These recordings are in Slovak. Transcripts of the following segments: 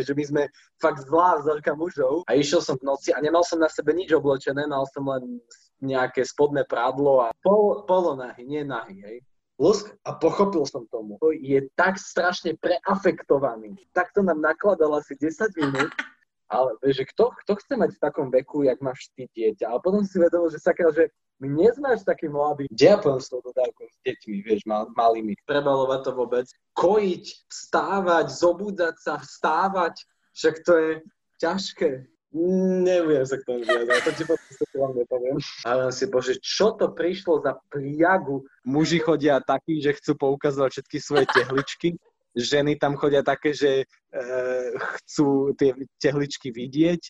keďže my sme fakt zlá vzorka mužov a išiel som v noci a nemal som na sebe nič oblečené, mal som len nejaké spodné prádlo a pol, polonahy, nie nahy, hej. Lusk a pochopil som tomu. Je tak strašne preafektovaný. Takto nám nakladal asi 10 minút ale že kto, kto chce mať v takom veku, jak máš ty dieťa? Ale potom si vedomil, že sakra, že my nie sme až. Kde ja poviem s tou dodávkou s deťmi, vieš, mal, malými. Prebalovať to vôbec. Kojiť, vstávať, zobúdzať sa, vstávať. Však to je ťažké. Neviem sa k tomu vyjadrovať, to ti potom nepoviem. Ale si, bože, čo to prišlo za priagu? Muži chodia takí, že chcú poukazovať všetky svoje tehličky ženy tam chodia také, že e, chcú tie tehličky vidieť.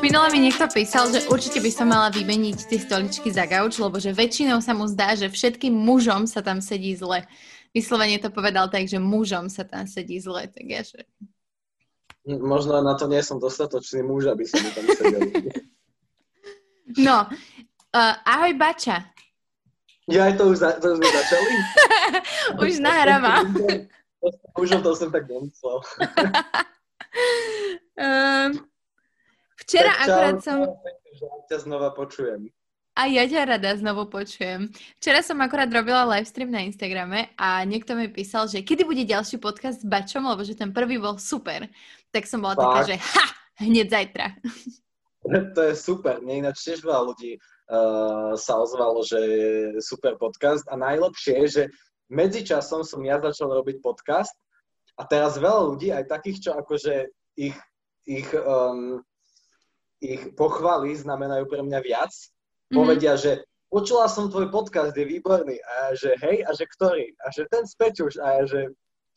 Minule mi niekto písal, že určite by som mala vymeniť tie stoličky za gauč, lebo že väčšinou sa mu zdá, že všetkým mužom sa tam sedí zle. Vyslovene to povedal tak, že mužom sa tam sedí zle, tak ja že Možno na to nie som dostatočný muž, aby som tam sedel. No, uh, ahoj Bača. Ja aj to už, za, to už začali? už nahráva. už to som tak nemyslel. um, včera tak akurát som... Že ťa znova počujem. A ja ťa rada znovu počujem. Včera som akorát robila livestream na Instagrame a niekto mi písal, že kedy bude ďalší podcast s Bačom, lebo že ten prvý bol super. Tak som bola Fakt. taká, že ha, hneď zajtra. To je super. Mne ináč tiež veľa ľudí uh, sa ozvalo, že je super podcast a najlepšie je, že medzičasom som ja začal robiť podcast a teraz veľa ľudí, aj takých, čo akože ich, ich, um, ich pochvaly znamenajú pre mňa viac, mm-hmm. povedia, že počula som tvoj podcast, je výborný. A ja, že hej, a že ktorý? A že ten späť už. A ja, že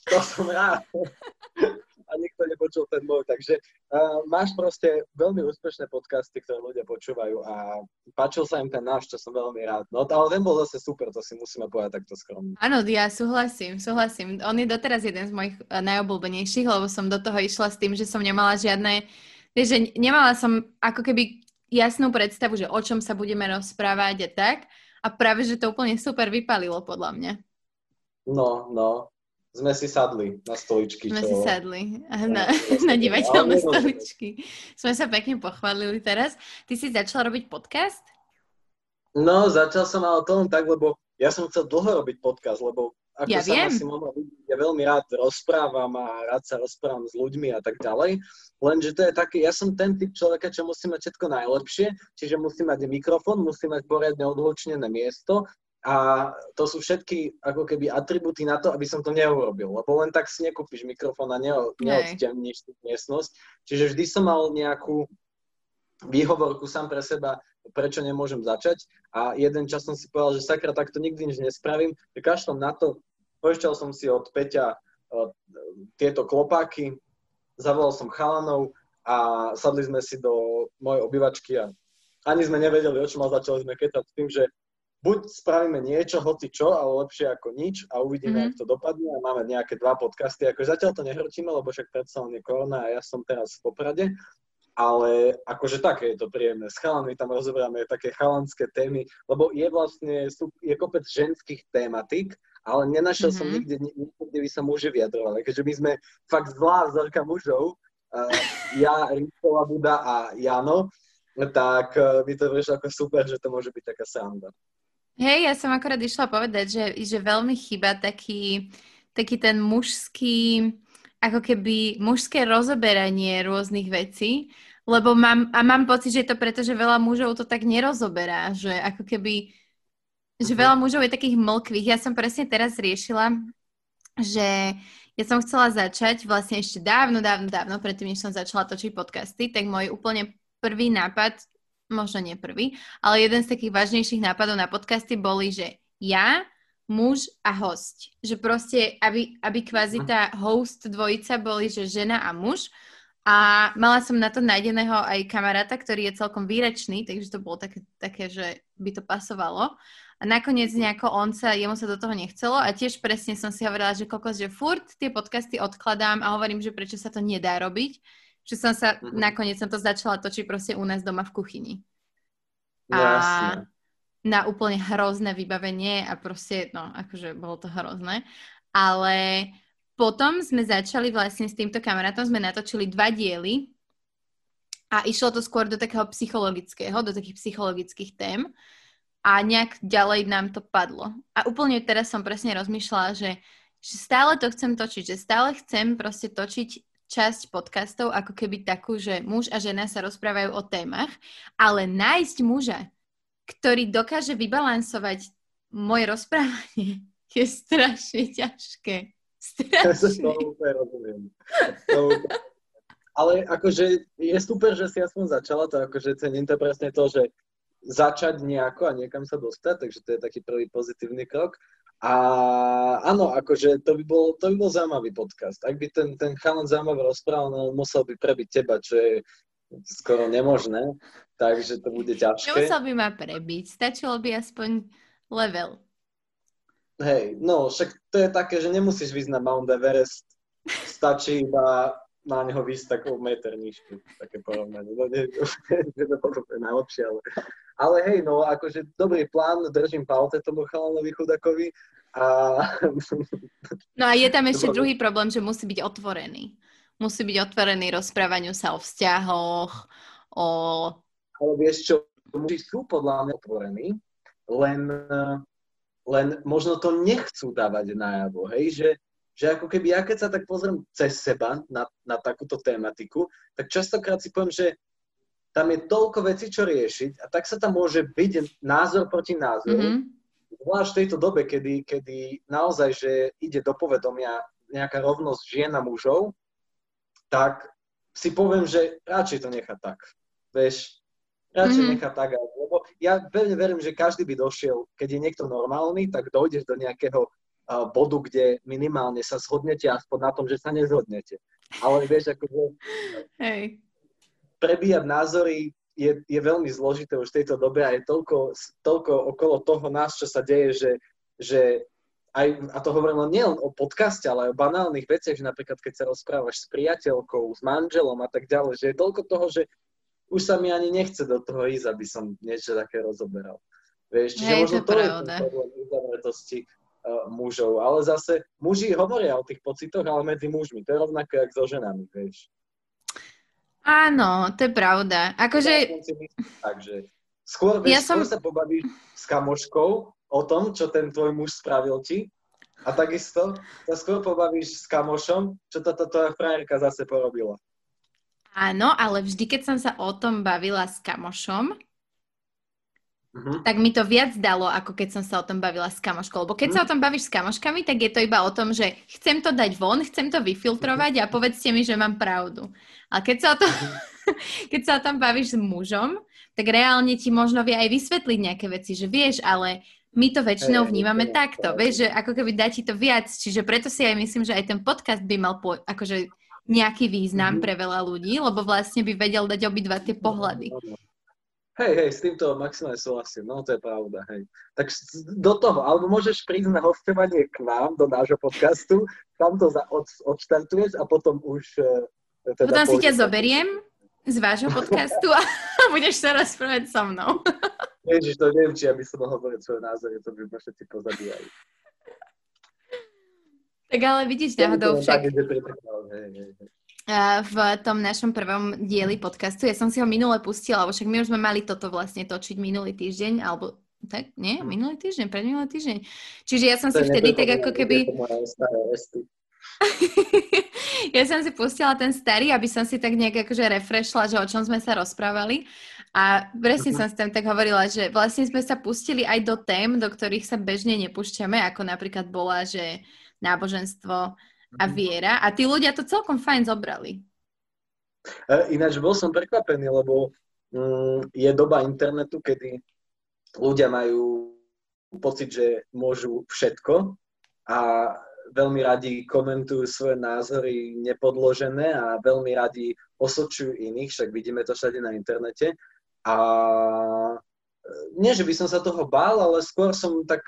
to som rád. a nikto nepočul ten môj. Takže uh, máš proste veľmi úspešné podcasty, ktoré ľudia počúvajú a páčil sa im ten náš, čo som veľmi rád. No ale ten bol zase super, to si musíme povedať takto skromne. Áno, ja súhlasím, súhlasím. On je doteraz jeden z mojich uh, najobľúbenejších, lebo som do toho išla s tým, že som nemala žiadne že nemala som ako keby jasnú predstavu, že o čom sa budeme rozprávať a tak. A práve, že to úplne super vypalilo podľa mňa. No, no. Sme si sadli na stoličky. Sme čo... si sadli na, na divateľné stoličky. Sme sa pekne pochválili teraz. Ty si začal robiť podcast? No, začal som ale to len tak, lebo ja som chcel dlho robiť podcast, lebo ako ja sa viem. asi mohla vidieť, ja veľmi rád rozprávam a rád sa rozprávam s ľuďmi a tak ďalej. Lenže to je taký, ja som ten typ človeka, čo musí mať všetko najlepšie, čiže musí mať mikrofón, musí mať poriadne odlučnené miesto a to sú všetky ako keby atributy na to, aby som to neurobil. Lebo len tak si nekúpiš mikrofón a neodtemníš tú miestnosť. Čiže vždy som mal nejakú výhovorku sám pre seba, prečo nemôžem začať. A jeden čas som si povedal, že sakra, takto nikdy nič nespravím, že kašlom na to, požičal som si od Peťa tieto klopáky, zavolal som chalanov a sadli sme si do mojej obývačky a ani sme nevedeli, o čom a začali sme ketať s tým, že buď spravíme niečo, hoci čo, ale lepšie ako nič a uvidíme, mm-hmm. ako to dopadne a máme nejaké dva podcasty. Ako zatiaľ to nehrotíme, lebo však predsa len je korona a ja som teraz v Poprade, ale akože také je to príjemné. S chalami tam rozoberáme také chalanské témy, lebo je vlastne, sú, je kopec ženských tématik, ale nenašiel mm-hmm. som mhm. nikde, nikde, kde by sa muži vyjadrovali. Keďže my sme fakt zlá vzorka mužov, uh, ja, Ríšková Buda a Jano, tak uh, by to prišlo ako super, že to môže byť taká sranda. Hej, ja som akorát išla povedať, že, že veľmi chýba taký, taký ten mužský, ako keby mužské rozoberanie rôznych vecí, lebo mám, a mám pocit, že je to preto, že veľa mužov to tak nerozoberá, že ako keby, že mhm. veľa mužov je takých mlkvých. Ja som presne teraz riešila, že ja som chcela začať vlastne ešte dávno, dávno, dávno, predtým, než som začala točiť podcasty, tak môj úplne prvý nápad, možno nie prvý, ale jeden z takých vážnejších nápadov na podcasty boli, že ja muž a host. Že proste, aby, aby kvázi tá host dvojica boli, že žena a muž. A mala som na to nájdeného aj kamaráta, ktorý je celkom výrečný, takže to bolo také, také, že by to pasovalo. A nakoniec nejako on sa, jemu sa do toho nechcelo a tiež presne som si hovorila, že kokos, že furt tie podcasty odkladám a hovorím, že prečo sa to nedá robiť. Že som sa, mm-hmm. nakoniec som to začala točiť proste u nás doma v kuchyni. a Jasne. na úplne hrozné vybavenie a proste, no, akože bolo to hrozné. Ale potom sme začali vlastne s týmto kamarátom, sme natočili dva diely a išlo to skôr do takého psychologického, do takých psychologických tém a nejak ďalej nám to padlo. A úplne teraz som presne rozmýšľala, že, že stále to chcem točiť, že stále chcem proste točiť časť podcastov ako keby takú, že muž a žena sa rozprávajú o témach, ale nájsť muža, ktorý dokáže vybalansovať moje rozprávanie, je strašne ťažké. Strašne. Ale akože je super, že si aspoň začala, to akože cením to presne to, že začať nejako a niekam sa dostať, takže to je taký prvý pozitívny krok. A áno, akože to by bol, to by bol zaujímavý podcast. Ak by ten, ten chalan zaujímavý rozprával, no musel by prebiť teba, čo je skoro nemožné, takže to bude ťažké. Nemusel by ma prebiť, stačilo by aspoň level. Hej, no však to je také, že nemusíš vyznať na Mount Everest, stačí iba na neho vysť takou meter nižšie, také porovnanie. No nie to je najlepšie, ale, ale hej, no akože dobrý plán, držím palce tomu chalanovi chudakovi a... No a je tam ešte druhý problém, že musí byť otvorený. Musí byť otvorený rozprávaniu sa o vzťahoch, o... Ale vieš čo, muži sú podľa mňa otvorení, len, len možno to nechcú dávať najavo, hej, že že ako keby ja keď sa tak pozriem cez seba na, na takúto tematiku, tak častokrát si poviem, že tam je toľko vecí, čo riešiť a tak sa tam môže byť názor proti názoru. Mm-hmm. Zvlášť v tejto dobe, kedy, kedy naozaj, že ide do povedomia nejaká rovnosť žien a mužov, tak si poviem, že radšej to nechať tak. Vieš, radšej mm-hmm. nechať tak. Lebo ja veľmi verím, že každý by došiel, keď je niekto normálny, tak dojdeš do nejakého bodu, kde minimálne sa zhodnete aspoň na tom, že sa nezhodnete. Ale vieš, akože Hej. Prebíjať názory je, je veľmi zložité už v tejto dobe a je toľko, toľko okolo toho nás, čo sa deje, že, že aj, a to hovorím len nielen o podcaste, ale aj o banálnych veciach, že napríklad keď sa rozprávaš s priateľkou, s manželom a tak ďalej, že je toľko toho, že už sa mi ani nechce do toho ísť, aby som niečo také rozoberal. Vieš, čiže Hej, možno to, to je ten problém uzavretosti uh, mužov. Ale zase muži hovoria o tých pocitoch, ale medzi mužmi. To je rovnako, jak so ženami, vieš. Áno, to je pravda. Akože... Takže skôr, vieš, ja som... skôr sa pobavíš s kamoškou o tom, čo ten tvoj muž spravil ti a takisto sa skôr pobavíš s kamošom, čo táto tvoja frajerka zase porobila. Áno, ale vždy, keď som sa o tom bavila s kamošom, Uh-huh. tak mi to viac dalo, ako keď som sa o tom bavila s kamoškou. Lebo keď uh-huh. sa o tom bavíš s kamoškami, tak je to iba o tom, že chcem to dať von, chcem to vyfiltrovať a povedzte mi, že mám pravdu. Ale keď sa o, to, uh-huh. keď sa o tom bavíš s mužom, tak reálne ti možno vie aj vysvetliť nejaké veci, že vieš, ale my to väčšinou vnímame hey, takto, vieš, že ako keby dá ti to viac. Čiže preto si aj myslím, že aj ten podcast by mal po, akože nejaký význam uh-huh. pre veľa ľudí, lebo vlastne by vedel dať obidva tie pohľady. Hej, hej, s týmto maximálne súhlasím, no to je pravda, hej. Tak do toho, alebo môžeš prísť na hostovanie k nám, do nášho podcastu, tam to za, od, odštartuješ a potom už... Uh, teda potom si ťa zoberiem z vášho podcastu a budeš sa rozprávať so mnou. Ježiš, to neviem, či ja by som mohol povedať svoje názory, to by ma všetci pozabíjali. Tak ale vidíš náhodou však... Tak, hej, hej, hej v tom našom prvom dieli podcastu. Ja som si ho minule pustila, lebo však my už sme mali toto vlastne točiť minulý týždeň, alebo tak, nie? Minulý týždeň, minulý týždeň. Čiže ja som to si vtedy tak ako keby... ja som si pustila ten starý, aby som si tak nejak akože refreshla, že o čom sme sa rozprávali. A presne uh-huh. som si tam tak hovorila, že vlastne sme sa pustili aj do tém, do ktorých sa bežne nepúšťame, ako napríklad bola, že náboženstvo, a mhm. viera a tí ľudia to celkom fajn zobrali. E, ináč bol som prekvapený, lebo mm, je doba internetu, kedy ľudia majú pocit, že môžu všetko a veľmi radi komentujú svoje názory nepodložené a veľmi radi osočujú iných, však vidíme to všade na internete. A e, nie, že by som sa toho bál, ale skôr som tak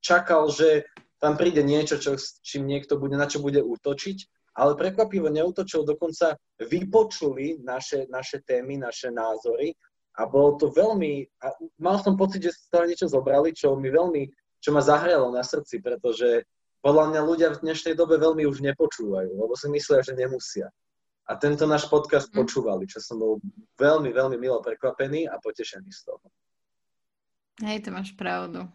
čakal, že tam príde niečo, čo, čím niekto bude, na čo bude útočiť, ale prekvapivo neutočil, dokonca vypočuli naše, naše témy, naše názory A bolo to veľmi, a mal som pocit, že toho niečo zobrali, čo mi veľmi, čo ma zahralo na srdci, pretože podľa mňa ľudia v dnešnej dobe veľmi už nepočúvajú, lebo si myslia, že nemusia. A tento náš podcast mm. počúvali, čo som bol veľmi, veľmi milo prekvapený a potešený z toho. Hej, to máš pravdu.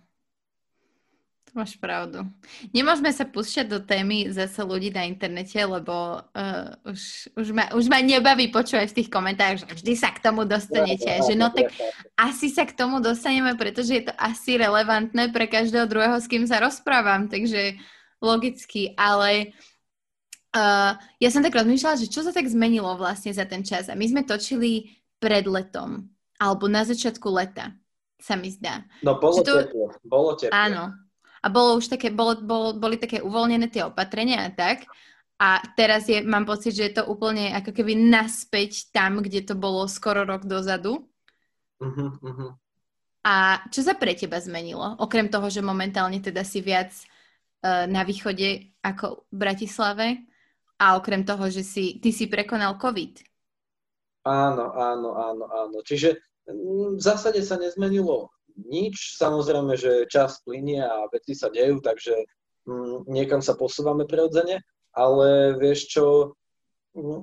Máš pravdu. Nemôžeme sa púšťať do témy zase ľudí na internete, lebo uh, už, už, ma, už ma nebaví počúvať v tých komentároch, že vždy sa k tomu dostanete. Ja, že no tak asi sa k tomu dostaneme, pretože je to asi relevantné pre každého druhého, s kým sa rozprávam. Takže logicky, ale uh, ja som tak rozmýšľala, že čo sa tak zmenilo vlastne za ten čas. A my sme točili pred letom, alebo na začiatku leta sa mi zdá. No bolo to... teplo, bolo teplo. Áno. A bolo už také, bolo, bolo, boli také uvoľnené tie opatrenia a tak. A teraz je, mám pocit, že je to úplne ako keby naspäť tam, kde to bolo skoro rok dozadu. Uh-huh, uh-huh. A čo sa pre teba zmenilo? Okrem toho, že momentálne teda si viac uh, na východe ako v Bratislave a okrem toho, že si, ty si prekonal COVID. Áno, áno, áno, áno. Čiže v zásade sa nezmenilo nič. Samozrejme, že čas plinie a veci sa dejú, takže mm, niekam sa posúvame prirodzene, ale vieš čo, mm,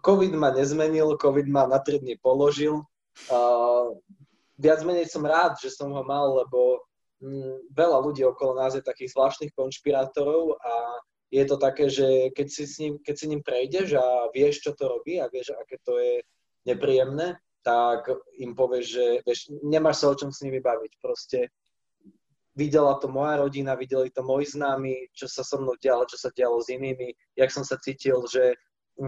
COVID ma nezmenil, COVID ma na 3 dny položil. A viac menej som rád, že som ho mal, lebo mm, veľa ľudí okolo nás je takých zvláštnych konšpirátorov a je to také, že keď si, s ním, keď si ním prejdeš a vieš, čo to robí a vieš, aké to je nepríjemné, tak im povieš, že vieš, nemáš sa o čom s nimi baviť. Proste videla to moja rodina, videli to moji známi, čo sa so mnou dialo, čo sa dialo s inými, jak som sa cítil, že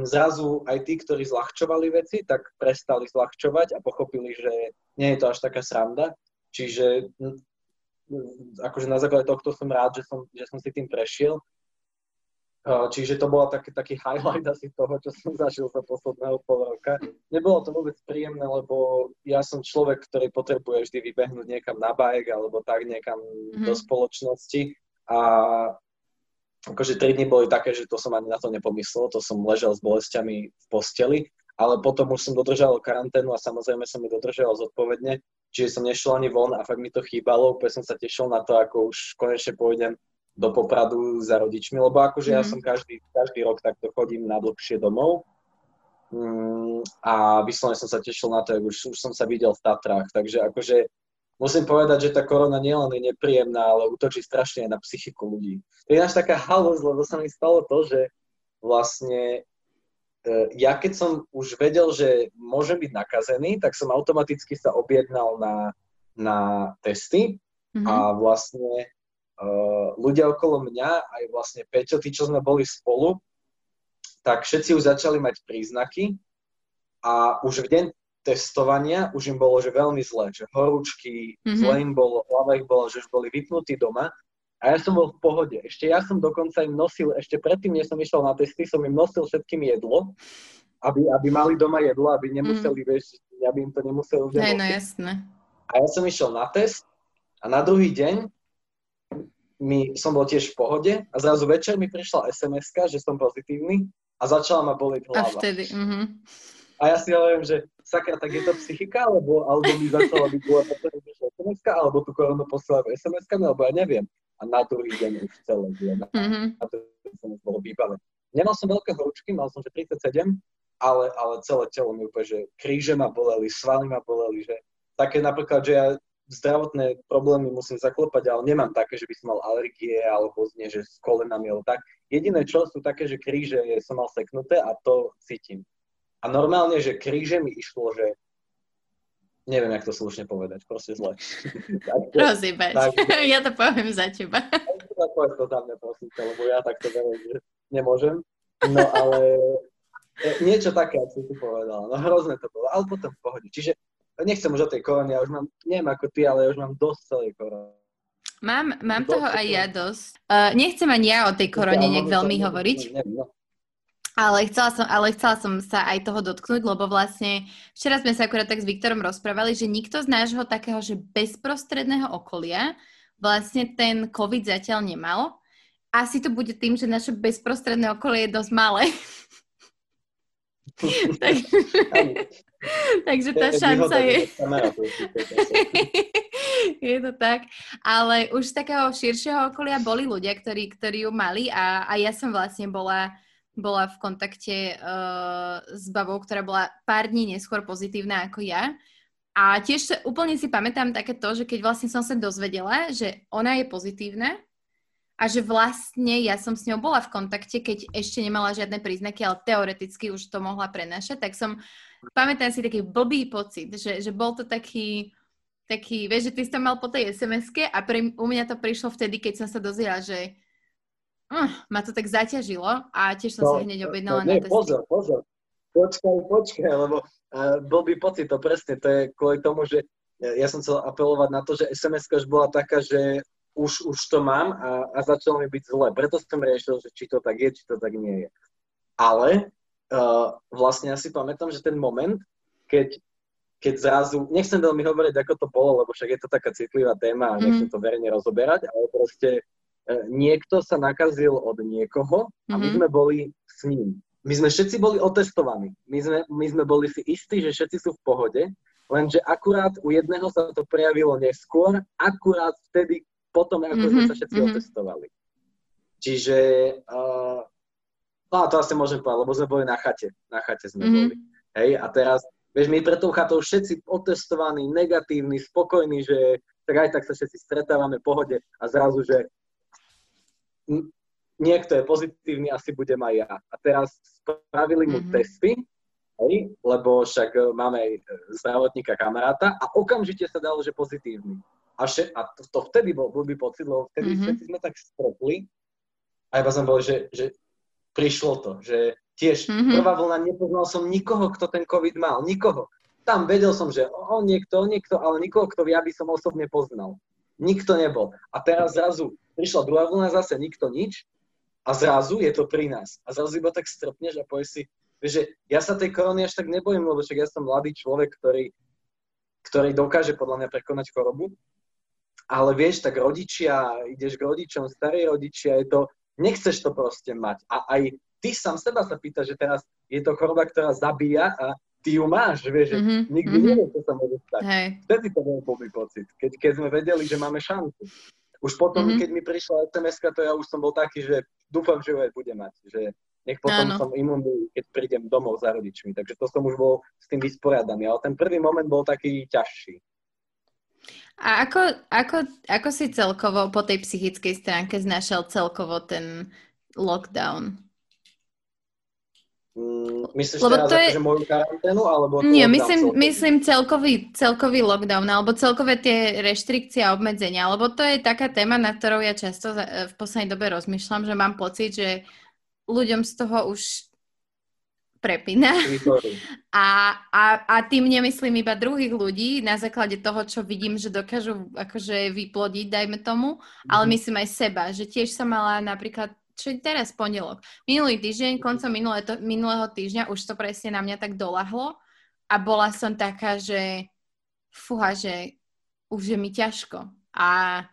zrazu aj tí, ktorí zľahčovali veci, tak prestali zľahčovať a pochopili, že nie je to až taká sranda. Čiže akože na základe tohto som rád, že som, že som si tým prešiel Čiže to bola taký, taký highlight asi toho, čo som zažil za posledného pol roka. Nebolo to vôbec príjemné, lebo ja som človek, ktorý potrebuje vždy vybehnúť niekam na bajek alebo tak niekam mm-hmm. do spoločnosti. A akože tri dny boli také, že to som ani na to nepomyslel, to som ležal s bolestiami v posteli, ale potom už som dodržal karanténu a samozrejme som ju dodržal zodpovedne, čiže som nešiel ani von a fakt mi to chýbalo, úplne som sa tešil na to, ako už konečne pôjdem do Popradu za rodičmi, lebo akože mm. ja mhm. som každý, každý rok takto chodím na dlhšie domov mm, a vyslovene som sa tešil na to, už, už som sa videl v Tatrách, takže akože musím povedať, že tá korona nielen je nepríjemná, ale útočí strašne aj na psychiku ľudí. To je náš taká halosť, lebo sa mi stalo to, že vlastne e, ja keď som už vedel, že môže byť nakazený, tak som automaticky sa objednal na, na testy mm-hmm. a vlastne uh, ľudia okolo mňa, aj vlastne Peťo, tí, čo sme boli spolu, tak všetci už začali mať príznaky a už v deň testovania už im bolo, že veľmi zle, že horúčky, mm-hmm. zle im bolo, hlava ich bola, že už boli vypnutí doma a ja som bol v pohode. Ešte ja som dokonca im nosil, ešte predtým, než som išiel na testy, som im nosil všetkým jedlo, aby, aby mali doma jedlo, aby nemuseli, mm. vieš, aby im to nemuseli už no jasné. A ja som išiel na test a na druhý deň mi, som bol tiež v pohode a zrazu večer mi prišla sms že som pozitívny a začala ma boliť hlava. A vtedy, uh-huh. A ja si hovorím, že sakra, tak je to psychika, alebo, alebo mi začala byť bola sms alebo tú koronu posielajú SMS-kami, alebo ja neviem. A na druhý deň už celé je. Na, uh-huh. na to som už bol vybavený. Nemal som veľké horúčky, mal som že 37, ale, ale celé telo mi úplne, že kríže ma boleli, svaly ma boleli, že také napríklad, že ja zdravotné problémy musím zaklopať, ale nemám také, že by som mal alergie alebo znie, že s kolenami alebo tak. Jediné čo sú také, že kríže som mal seknuté a to cítim. A normálne, že kríže mi išlo, že neviem, jak to slušne povedať, proste zle. Rozíbať. ja to poviem za teba. Povedz to za mňa, prosím lebo ja takto že nemôžem. No ale e, niečo také, ako si tu povedala. No hrozné to bolo, ale potom v pohode. Čiže nechcem už o tej korone, ja už mám, neviem ako ty, ale ja už mám dosť celej korony. Mám, mám dosť toho aj ja dosť. Uh, nechcem ani ja o tej korone nejak veľmi hovoriť. No. Ale chcela, som, ale chcela som sa aj toho dotknúť, lebo vlastne včera sme sa akurát tak s Viktorom rozprávali, že nikto z nášho takého, že bezprostredného okolia vlastne ten COVID zatiaľ nemal. Asi to bude tým, že naše bezprostredné okolie je dosť malé. tak... Takže tá šanca je... je to tak. Ale už z takého širšieho okolia boli ľudia, ktorí, ktorí ju mali a, a ja som vlastne bola bola v kontakte uh, s babou, ktorá bola pár dní neskôr pozitívna ako ja. A tiež sa, úplne si pamätám také to, že keď vlastne som sa dozvedela, že ona je pozitívna a že vlastne ja som s ňou bola v kontakte, keď ešte nemala žiadne príznaky, ale teoreticky už to mohla prenášať, tak som, pamätám si taký blbý pocit, že, že bol to taký, taký, vieš, že ty si to mal po tej SMS-ke a pre, u mňa to prišlo vtedy, keď som sa dozvedela, že uh, ma to tak zaťažilo a tiež som no, sa hneď objednala no, na testy. Pozor, pozor, počkaj, počkaj, lebo uh, blbý pocit, to presne, to je kvôli tomu, že ja som chcel apelovať na to, že SMS-ka už bola taká, že už, už to mám a, a začalo mi byť zle. Preto som riešil, že či to tak je, či to tak nie je. Ale uh, vlastne ja si pamätám, že ten moment, keď, keď zrazu, nechcem veľmi hovoriť, ako to bolo, lebo však je to taká citlivá téma a nechcem mhm. to verejne rozoberať, ale proste uh, niekto sa nakazil od niekoho a my mm-hmm. sme boli s ním. My sme všetci boli otestovaní. My sme, my sme boli si istí, že všetci sú v pohode, lenže akurát u jedného sa to prejavilo neskôr, akurát vtedy, potom, ako mm-hmm. sme sa všetci mm-hmm. otestovali. Čiže, uh, no a to asi môžem povedať, lebo sme boli na chate. Na chate sme mm-hmm. boli. Hej, a teraz, vieš, my pre tou chatou všetci otestovaní, negatívni, spokojní, že tak aj tak sa všetci stretávame pohode a zrazu, že niekto je pozitívny, asi budem aj ja. A teraz spravili mu mm-hmm. testy, hej, lebo však e, máme aj zdravotníka kamaráta a okamžite sa dalo, že pozitívny. A, še, a to, to vtedy bol blbý pocit, lebo vtedy mm-hmm. všetci sme tak stropli a iba som bol, že, že prišlo to, že tiež mm-hmm. prvá vlna, nepoznal som nikoho, kto ten COVID mal, nikoho. Tam vedel som, že on niekto, niekto, ale nikoho, kto ja by som osobne poznal. Nikto nebol. A teraz zrazu prišla druhá vlna, zase nikto nič a zrazu je to pri nás. A zrazu iba tak strpneš a povieš si, že ja sa tej korony až tak nebojím, lebo však ja som mladý človek, ktorý, ktorý dokáže podľa mňa prekonať chorobu ale vieš, tak rodičia, ideš k rodičom, starí rodičia, je to, nechceš to proste mať. A aj ty sám seba sa pýta, že teraz je to choroba, ktorá zabíja a ty ju máš, vieš, že mm-hmm, nikdy mm-hmm. nevieš, čo sa môže stať. Hej. Vtedy to bol blbý pocit, keď, keď sme vedeli, že máme šancu. Už potom, mm-hmm. keď mi prišla sms to ja už som bol taký, že dúfam, že ju aj bude mať, že nech potom Áno. som imunný, keď prídem domov za rodičmi. Takže to som už bol s tým vysporiadaný. Ale ten prvý moment bol taký ťažší. A ako, ako, ako si celkovo po tej psychickej stránke znašal celkovo ten lockdown? Mm, myslíš Lebo teraz to je... akože moju karanténu, alebo... Nie, myslím, celkový? myslím celkový, celkový lockdown, alebo celkové tie reštrikcie a obmedzenia, lebo to je taká téma, na ktorou ja často v poslednej dobe rozmýšľam, že mám pocit, že ľuďom z toho už prepína. A, a, a tým nemyslím iba druhých ľudí na základe toho, čo vidím, že dokážu akože vyplodiť, dajme tomu, mm-hmm. ale mhm. myslím aj seba, že tiež som mala napríklad čo je teraz pondelok. Minulý týždeň, koncom minulé to, minulého týždňa už to presne na mňa tak dolahlo a bola som taká, že fúha, že už je mi ťažko. A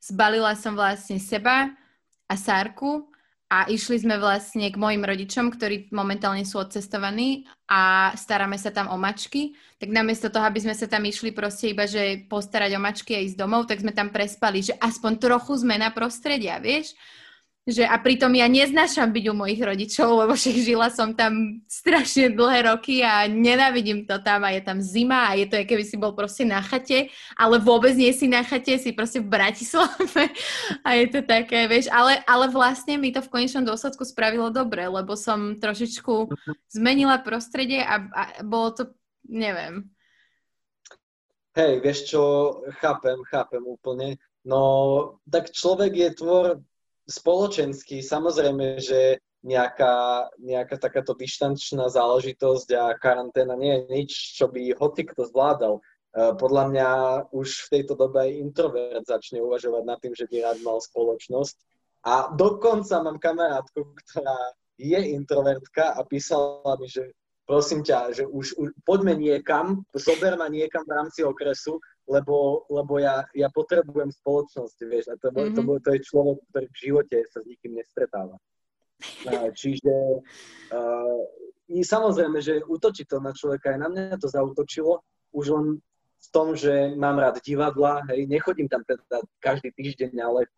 zbalila som vlastne seba a Sárku a išli sme vlastne k mojim rodičom, ktorí momentálne sú odcestovaní a staráme sa tam o mačky. Tak namiesto toho, aby sme sa tam išli proste iba, že postarať o mačky a ísť domov, tak sme tam prespali, že aspoň trochu zmena prostredia, vieš? Že a pritom ja neznášam byť u mojich rodičov, lebo však žila som tam strašne dlhé roky a nenávidím to tam a je tam zima a je to, keby si bol proste na chate, ale vôbec nie si na chate, si proste v Bratislave a je to také, vieš, ale, ale vlastne mi to v konečnom dôsledku spravilo dobre, lebo som trošičku zmenila prostredie a, a bolo to, neviem. Hej, vieš čo, chápem, chápem úplne. No, tak človek je tvor spoločenský, samozrejme, že nejaká, nejaká takáto dištančná záležitosť a karanténa nie je nič, čo by hoci kto zvládal. E, podľa mňa už v tejto dobe aj introvert začne uvažovať nad tým, že by rád mal spoločnosť. A dokonca mám kamarátku, ktorá je introvertka a písala mi, že prosím ťa, že už, už poďme niekam, zober ma niekam v rámci okresu, lebo, lebo ja, ja potrebujem spoločnosť, vieš, a to, mm-hmm. to, to je človek, ktorý v živote sa s nikým nestretáva. Čiže uh, i samozrejme, že útočí to na človeka, aj na mňa to zautočilo, už len v tom, že mám rád divadla, hej, nechodím tam teda každý týždeň, ale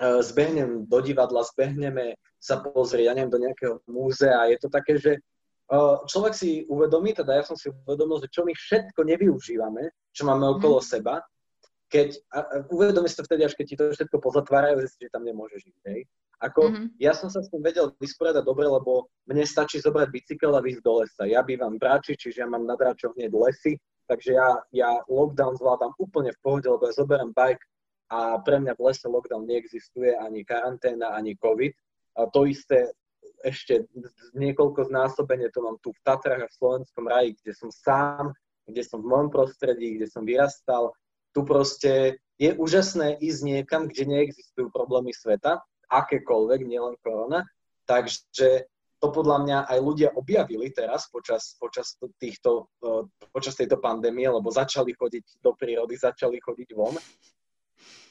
uh, zbehnem do divadla, zbehneme sa pozrieť, ja neviem, do nejakého múzea. Je to také, že človek si uvedomí, teda ja som si uvedomil, že čo my všetko nevyužívame, čo máme mhm. okolo mm. seba, keď, a, a uvedomí si to vtedy, až keď ti to všetko pozatvárajú, že tam nemôžeš žiť. Hej. Ako, mm-hmm. ja som sa s tým vedel vysporiadať dobre, lebo mne stačí zobrať bicykel a výjsť do lesa. Ja bývam v Bráči, čiže ja mám na Dráčoch hneď lesy, takže ja, ja lockdown zvládam úplne v pohode, lebo ja zoberiem bike a pre mňa v lese lockdown neexistuje ani karanténa, ani COVID. A to isté ešte niekoľko znásobenie to mám tu v Tatrach a v Slovenskom raji, kde som sám, kde som v mojom prostredí, kde som vyrastal. Tu proste je úžasné ísť niekam, kde neexistujú problémy sveta akékoľvek, nielen korona. Takže to podľa mňa aj ľudia objavili teraz počas, počas, týchto, uh, počas tejto pandémie, lebo začali chodiť do prírody, začali chodiť von.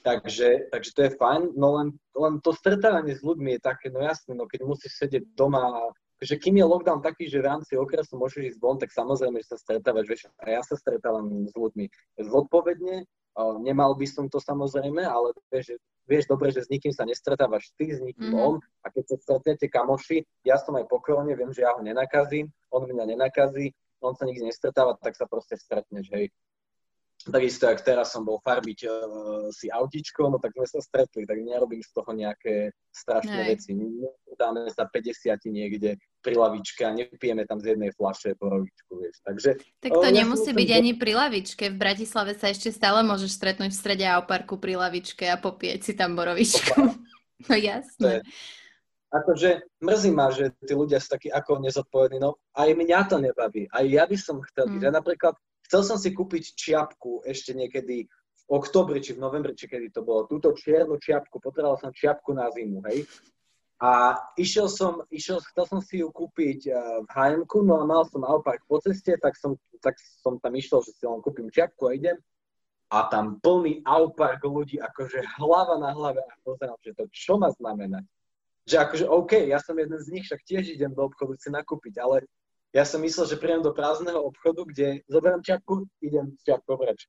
Takže, takže to je fajn, no len, len to stretávanie s ľuďmi je také, no jasné, no keď musíš sedieť doma, že kým je lockdown taký, že v rámci okresu môžeš ísť von, tak samozrejme, že sa stretávaš, vieš, a ja sa stretávam s ľuďmi zodpovedne, Nemal by som to samozrejme, ale vieš, vieš dobre, že s nikým sa nestretávaš ty, s nikým mm-hmm. on a keď sa stretnete kamoši, ja som aj pokorne, viem, že ja ho nenakazím, on mňa nenakazí, on sa nikdy nestretáva, tak sa proste stretneš, hej. Takisto, ak teraz som bol farbiť uh, si autičko, no tak sme sa stretli, tak nerobím z toho nejaké strašné Aj. veci. Dáme sa 50 niekde pri lavičke a nepijeme tam z jednej flaše borovičku, vieš. Takže, tak to uh, nemusí ja byť to... ani pri lavičke. V Bratislave sa ešte stále môžeš stretnúť v strede Auparku pri lavičke a popieť si tam borovičku. No jasné. Akože mrzí ma, že tí ľudia sú takí ako nezodpovední, no aj mňa to nebaví. Aj ja by som chcel, mm. že napríklad Chcel som si kúpiť čiapku ešte niekedy v oktobri, či v novembri, či kedy to bolo. Túto čiernu čiapku, potreboval som čiapku na zimu, hej. A išiel som, išiel, chcel som si ju kúpiť uh, v hm no a mal som naopak po ceste, tak som, tak som tam išiel, že si len kúpim čiapku a idem. A tam plný Aupark ľudí, akože hlava na hlave a pozerám, že to čo má znamenať. Že akože OK, ja som jeden z nich, však tiež idem do obchodu si nakúpiť, ale ja som myslel, že prídem do prázdneho obchodu, kde zoberiem čiapku, idem čiapku preč.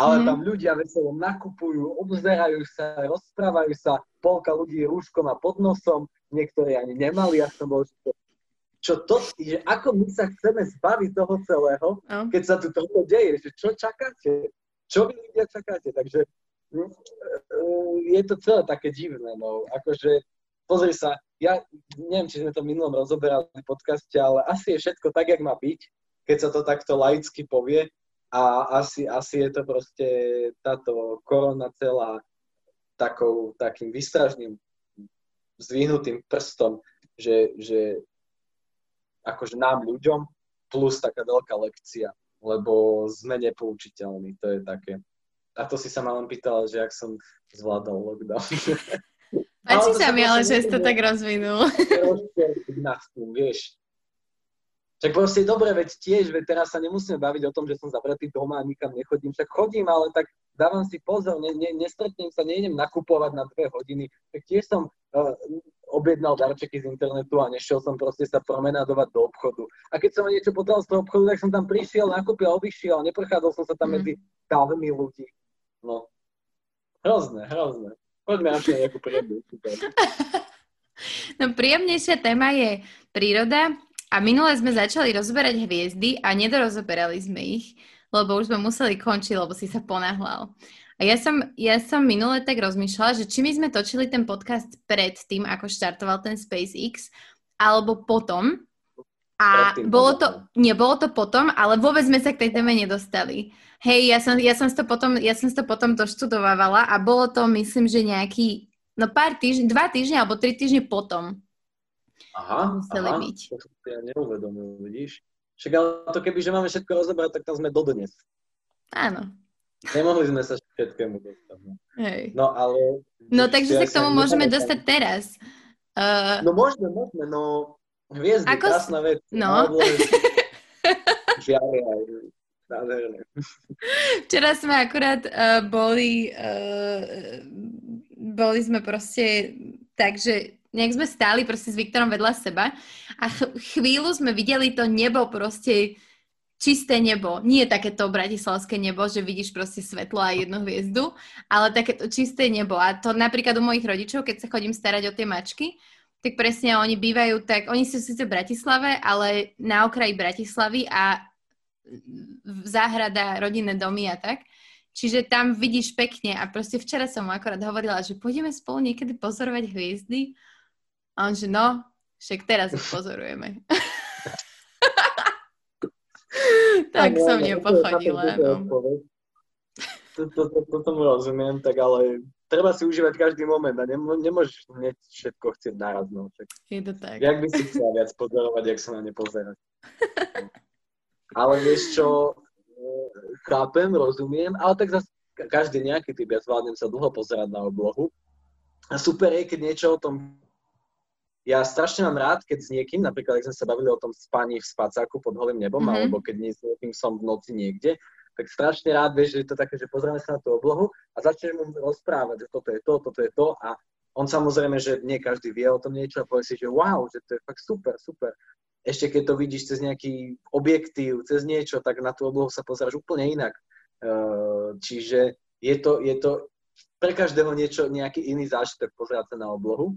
Ale mm. tam ľudia veselo nakupujú, obzerajú sa, rozprávajú sa, polka ľudí rúškom a pod nosom, niektorí ani nemali, ja som bol, že čo to, že ako my sa chceme zbaviť toho celého, oh. keď sa tu toto deje, že čo čakáte, čo vy ľudia čakáte, takže mm, e, je to celé také divné, no, akože pozri sa, ja neviem, či sme to v minulom rozoberali v podcaste, ale asi je všetko tak, jak má byť, keď sa to takto laicky povie a asi, asi je to proste táto korona celá takou, takým vystražným zvihnutým prstom, že, že akože nám ľuďom plus taká veľká lekcia, lebo sme nepoučiteľní, to je také. A to si sa ma len pýtala, že ak som zvládol lockdown. Páči sa mi, ale že si to tak rozvinul. vieš. Tak proste dobre, veď tiež, veď teraz sa nemusíme baviť o tom, že som zavretý doma a nikam nechodím. Však chodím, ale tak dávam si pozor, ne, ne, nestretnem sa, nejdem nakupovať na dve hodiny. Tak tiež som uh, objednal darčeky z internetu a nešiel som proste sa promenádovať do obchodu. A keď som niečo potreboval z toho obchodu, tak som tam prišiel, nakúpil a odišiel, neprechádzal som sa tam mm. medzi dávmi ľudí. No, hrozné, hrozné. Poďme na nejakú príjemnejšiu No príjemnejšia téma je príroda a minule sme začali rozberať hviezdy a nedorozoberali sme ich, lebo už sme museli končiť, lebo si sa ponáhľal. A ja som, ja som minule tak rozmýšľala, že či my sme točili ten podcast pred tým, ako štartoval ten SpaceX, alebo potom. A bolo to, nie, bolo to potom, ale vôbec sme sa k tej téme nedostali. Hej, ja som, ja som to potom, ja som to potom doštudovávala a bolo to, myslím, že nejaký, no pár týždň, dva týždne alebo tri týždne potom. Aha, museli aha, byť. to som ja neuvedomil, vidíš? Však ale to keby, že máme všetko rozobrať, tak tam sme dodnes. Áno. Nemohli sme sa všetkému dostať. No. Hej. No ale... No takže sa k tomu môžeme dostať teraz. Uh... No môžeme, môžeme, no hviezdy, Ako... krásna vec. No. Žiaľ, Nádherné. Včera sme akurát uh, boli, uh, boli sme proste tak, že nejak sme stáli proste s Viktorom vedľa seba a ch- chvíľu sme videli to nebo proste čisté nebo. Nie takéto bratislavské nebo, že vidíš proste svetlo a jednu hviezdu, ale takéto čisté nebo. A to napríklad u mojich rodičov, keď sa chodím starať o tie mačky, tak presne oni bývajú tak, oni sú síce v Bratislave, ale na okraji Bratislavy a záhrada, rodinné domy a tak. Čiže tam vidíš pekne a proste včera som mu akorát hovorila, že pôjdeme spolu niekedy pozorovať hviezdy. A on že no, však teraz ich pozorujeme. tak som nepochodila. No. Toto to, to, rozumiem, tak ale treba si užívať každý moment a nemô, nemôžeš hneď všetko chcieť naraz. No. Tak, Je to tak. Jak by si chcela viac pozorovať, jak sa na ne pozerať. ale vieš čo, chápem, rozumiem, ale tak zase každý nejaký typ, ja zvládnem sa dlho pozerať na oblohu. A super je, keď niečo o tom... Ja strašne mám rád, keď s niekým, napríklad, ak sme sa bavili o tom spaní v spacáku pod holým nebom, mm-hmm. alebo keď s niekým som v noci niekde, tak strašne rád vieš, že je to také, že pozrieme sa na tú oblohu a začneš mu rozprávať, že toto je to, toto je to a on samozrejme, že nie každý vie o tom niečo a povie si, že wow, že to je fakt super, super ešte keď to vidíš cez nejaký objektív, cez niečo, tak na tú oblohu sa pozeráš úplne inak. Uh, čiže je to, je to pre každého niečo, nejaký iný zážitok pozerať sa na oblohu.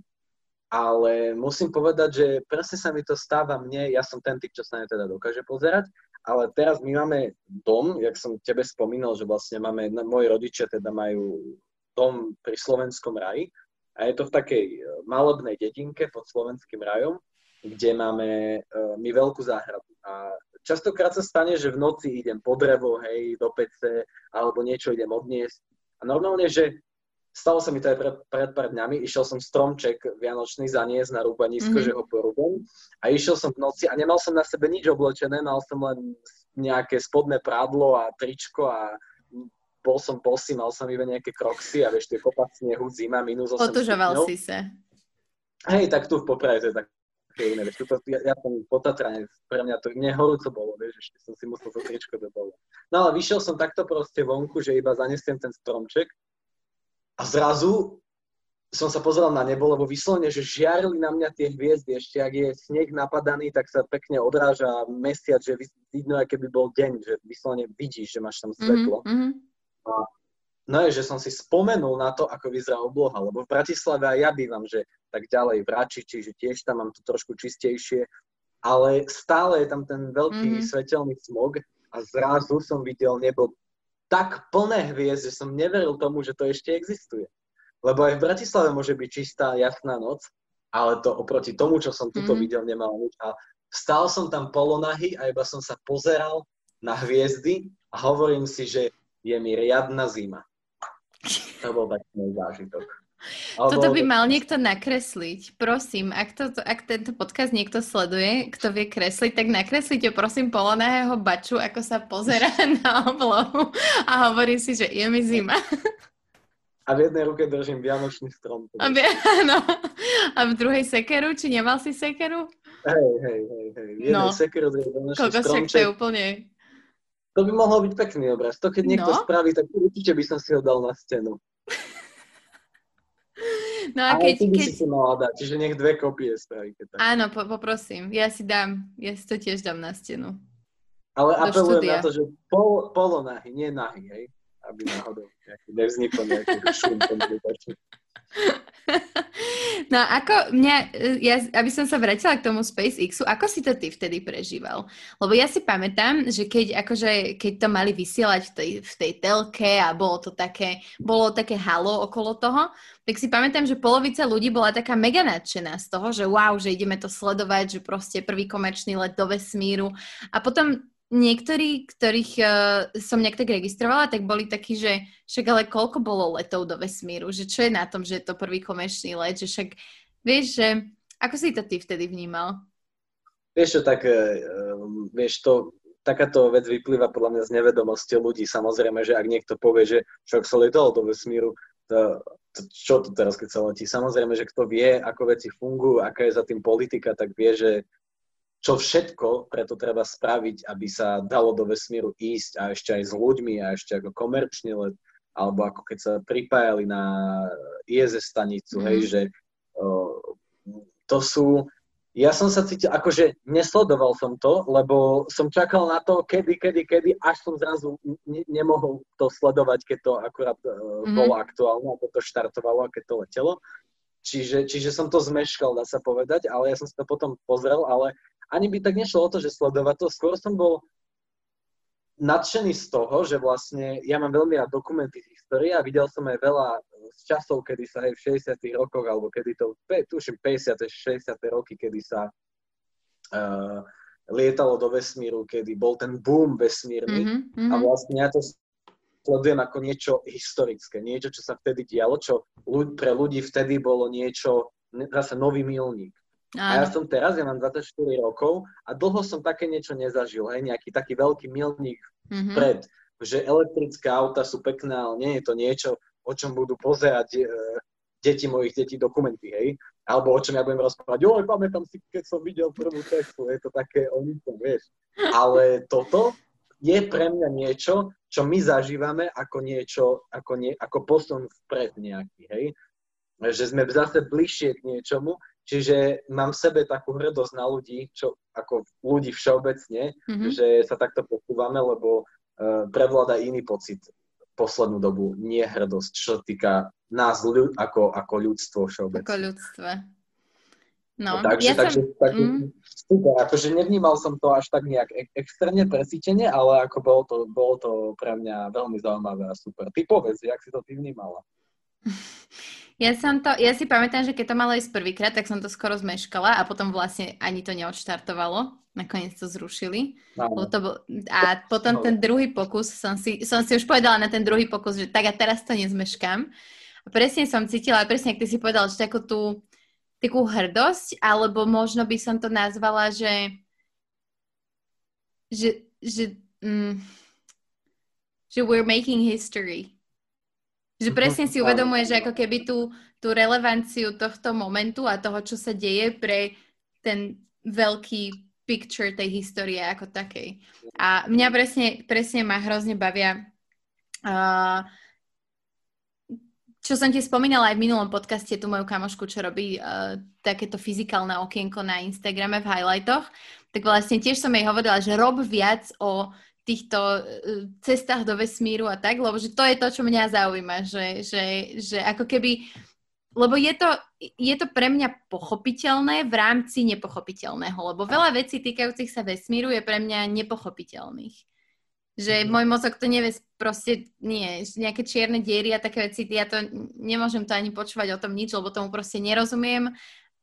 Ale musím povedať, že presne sa mi to stáva mne, ja som ten typ, čo sa ne teda dokáže pozerať, ale teraz my máme dom, jak som tebe spomínal, že vlastne máme, moji rodičia teda majú dom pri Slovenskom raji a je to v takej malobnej dedinke pod Slovenským rajom kde máme uh, my veľkú záhradu. A častokrát sa stane, že v noci idem po drevo, hej, do pece, alebo niečo idem odniesť. A normálne, že stalo sa mi to aj pred, pred pár dňami, išiel som stromček vianočný zaniesť na rúbanisko, mm-hmm. že ho porúbem. A išiel som v noci a nemal som na sebe nič oblečené, mal som len nejaké spodné prádlo a tričko a bol som bosý, mal som iba nejaké kroxy a vieš, tie kopac snehu, zima, minus 8 Otužoval si sa. Hej, tak tu v Poprade to je tak také iné, vieš, tuto, ja, ja som po Tatrane, pre mňa to, mne horúco bolo, vieš, ešte som si musel to tričko dole. No ale vyšiel som takto proste vonku, že iba zanesiem ten stromček a zrazu som sa pozeral na nebo, lebo vyslovene, že žiarili na mňa tie hviezdy, ešte ak je sneh napadaný, tak sa pekne odráža mesiac, že vidno, aj keby bol deň, že vyslovene vidíš, že máš tam svetlo. Mm-hmm. A No je, že som si spomenul na to, ako vyzerá obloha, lebo v Bratislave aj ja bývam, že tak ďalej v Račiči, že tiež tam mám to trošku čistejšie, ale stále je tam ten veľký mm-hmm. svetelný smog a zrazu som videl nebo tak plné hviezd, že som neveril tomu, že to ešte existuje. Lebo aj v Bratislave môže byť čistá, jasná noc, ale to oproti tomu, čo som tuto mm-hmm. videl, nemalo nič. A stál som tam polonahy a iba som sa pozeral na hviezdy a hovorím si, že je mi riadna zima. To bol taký môj zážitok. Alebo... Toto by mal niekto nakresliť. Prosím, ak, to, ak tento podcast niekto sleduje, kto vie kresliť, tak nakreslite prosím polonahého baču, ako sa pozera na oblohu a hovorí si, že je mi zima. A v jednej ruke držím vianočný strom. A, v, no. a v druhej sekeru? Či nemal si sekeru? Hej, hej, hej. hej. V jednej no. sekeru držím vianočný stromček. to je úplne to by mohol byť pekný obraz. To keď niekto no? spraví, tak určite by som si ho dal na stenu. No a keď... Ale by keď... si mala dať, čiže nech dve kopie. Keď tak. Áno, po, poprosím. Ja si dám, ja si to tiež dám na stenu. Ale apelujem štúdia. na to, že pol, polonahy, nie nahy, hej? Aby náhodou nevznikol nejaký šum No ako mňa, ja, aby som sa vrátila k tomu SpaceXu, ako si to ty vtedy prežíval? Lebo ja si pamätám, že keď, akože, keď to mali vysielať v tej, v tej telke a bolo to také, bolo také halo okolo toho, tak si pamätám, že polovica ľudí bola taká mega nadšená z toho, že wow, že ideme to sledovať, že proste prvý komerčný let do vesmíru. A potom niektorí, ktorých uh, som nejak tak registrovala, tak boli takí, že však ale koľko bolo letov do vesmíru, že čo je na tom, že je to prvý komerčný let, že však vieš, že ako si to ty vtedy vnímal? Vieš čo, tak uh, vieš to, takáto vec vyplýva podľa mňa z nevedomosti ľudí. Samozrejme, že ak niekto povie, že však sa letalo do vesmíru, to, to, čo to teraz, keď sa letí? Samozrejme, že kto vie, ako veci fungujú, aká je za tým politika, tak vie, že čo všetko preto treba spraviť, aby sa dalo do vesmíru ísť a ešte aj s ľuďmi a ešte ako komerčný let, alebo ako keď sa pripájali na ISS stanicu, mm. hej, mhm. že o, to sú, ja som sa cítil, akože nesledoval som to, lebo som čakal na to, kedy, kedy, kedy, až som zrazu ne- nemohol to sledovať, keď to akurát mm-hmm. bolo aktuálne, ako to štartovalo a keď to letelo. Čiže, čiže som to zmeškal, dá sa povedať, ale ja som si to potom pozrel, ale ani by tak nešlo o to, že sledovať to, skôr som bol nadšený z toho, že vlastne ja mám veľmi rád dokumenty z histórie a videl som aj veľa z časov, kedy sa aj v 60 rokoch, alebo kedy to, tuším 50 60 roky, kedy sa uh, lietalo do vesmíru, kedy bol ten boom vesmírny. Mm-hmm, a vlastne ja to sledujem ako niečo historické, niečo, čo sa vtedy dialo, čo pre ľudí vtedy bolo niečo, zase nový milník. A ja som teraz, ja mám 24 rokov a dlho som také niečo nezažil, hej, nejaký taký veľký milník mm-hmm. pred, že elektrické auta sú pekné, ale nie je to niečo, o čom budú pozerať e, deti mojich detí dokumenty, hej, alebo o čom ja budem rozprávať, oj, pamätám si, keď som videl prvú Teslu, je to také o ničom, vieš. Ale toto je pre mňa niečo, čo my zažívame ako niečo, ako, nie, ako posun vpred nejaký, hej. Že sme zase bližšie k niečomu, Čiže mám v sebe takú hrdosť na ľudí, čo ako ľudí všeobecne, mm-hmm. že sa takto posúvame, lebo uh, prevláda iný pocit poslednú dobu, nie hrdosť, čo týka nás ľud, ako, ako ľudstvo všeobecne. Ako ľudstvo. No, no takže, ja takže, som... takže mm. super, akože nevnímal som to až tak nejak extrémne presítenie, ale ako bolo to, bolo to pre mňa veľmi zaujímavé a super. Ty povedz, jak si to ty vnímala? Ja, som to, ja si pamätám, že keď to malo ísť prvýkrát, tak som to skoro zmeškala a potom vlastne ani to neodštartovalo. Nakoniec to zrušili. No. To bol, a potom ten druhý pokus, som si, som si už povedala na ten druhý pokus, že tak a teraz to nezmeškám. A presne som cítila, presne ak ty si povedal, že takú tú takú hrdosť, alebo možno by som to nazvala, že že, že, mm, že we're making history že mhm. presne si uvedomuje, že ako keby tú, tú relevanciu tohto momentu a toho, čo sa deje pre ten veľký picture tej histórie ako takej. A mňa presne, presne ma hrozne bavia uh, čo som ti spomínala aj v minulom podcaste, tú moju kamošku, čo robí uh, takéto fyzikálne okienko na Instagrame v highlightoch, tak vlastne tiež som jej hovorila, že rob viac o týchto e, cestách do vesmíru a tak, lebo že to je to, čo mňa zaujíma, že, že, že ako keby, lebo je to, je to pre mňa pochopiteľné v rámci nepochopiteľného, lebo veľa vecí týkajúcich sa vesmíru je pre mňa nepochopiteľných. Že mm-hmm. môj mozog to nevie, proste nie, nejaké čierne diery a také veci, ja to nemôžem to ani počúvať o tom nič, lebo tomu proste nerozumiem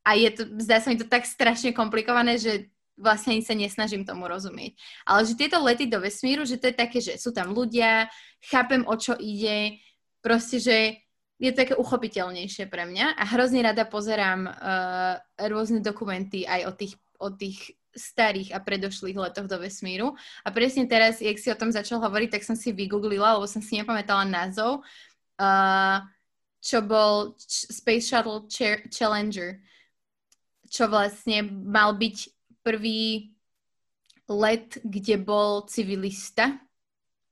a je to, zdá sa mi to tak strašne komplikované, že vlastne sa nesnažím tomu rozumieť. Ale že tieto lety do vesmíru, že to je také, že sú tam ľudia, chápem, o čo ide, proste, že je to také uchopiteľnejšie pre mňa a hrozne rada pozerám uh, rôzne dokumenty aj o tých, o tých starých a predošlých letoch do vesmíru. A presne teraz, jak si o tom začal hovoriť, tak som si vygooglila, lebo som si nepamätala názov, uh, čo bol Space Shuttle Challenger, čo vlastne mal byť prvý let, kde bol civilista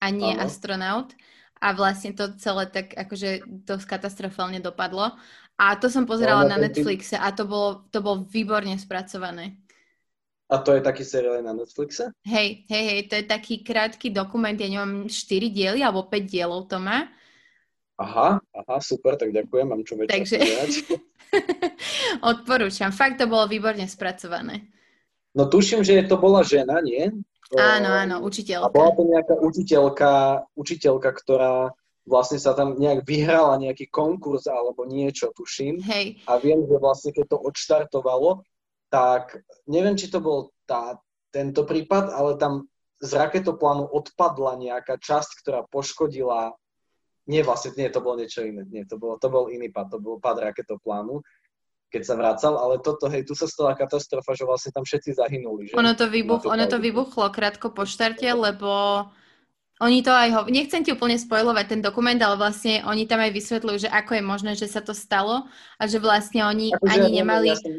a nie Aha. astronaut. A vlastne to celé tak akože dosť katastrofálne dopadlo. A to som pozerala no, na Netflixe a to bolo, to bolo výborne spracované. A to je taký seriál na Netflixe? Hej, hej, hej, to je taký krátky dokument, ja neviem, 4 diely alebo 5 dielov to má. Aha, aha, super, tak ďakujem, mám čo väčšie Takže... Odporúčam, fakt to bolo výborne spracované. No tuším, že to bola žena, nie? Áno, áno, učiteľka. A bola to nejaká učiteľka, učiteľka, ktorá vlastne sa tam nejak vyhrala nejaký konkurs alebo niečo, tuším. Hej. A viem, že vlastne keď to odštartovalo, tak neviem, či to bol tá, tento prípad, ale tam z raketoplánu odpadla nejaká časť, ktorá poškodila nie, vlastne, nie, to bolo niečo iné. Nie, to, bolo, to bol iný pad, to bol pad raketoplánu keď sa vracal, ale toto, hej, tu sa stala katastrofa, že vlastne tam všetci zahynuli. Že? Ono to, vybuch, ono to vybuchlo krátko po štarte, lebo oni to aj ho... Nechcem ti úplne spojovať ten dokument, ale vlastne oni tam aj vysvetľujú, že ako je možné, že sa to stalo a že vlastne oni Ako ani ja, nemali... Ja som...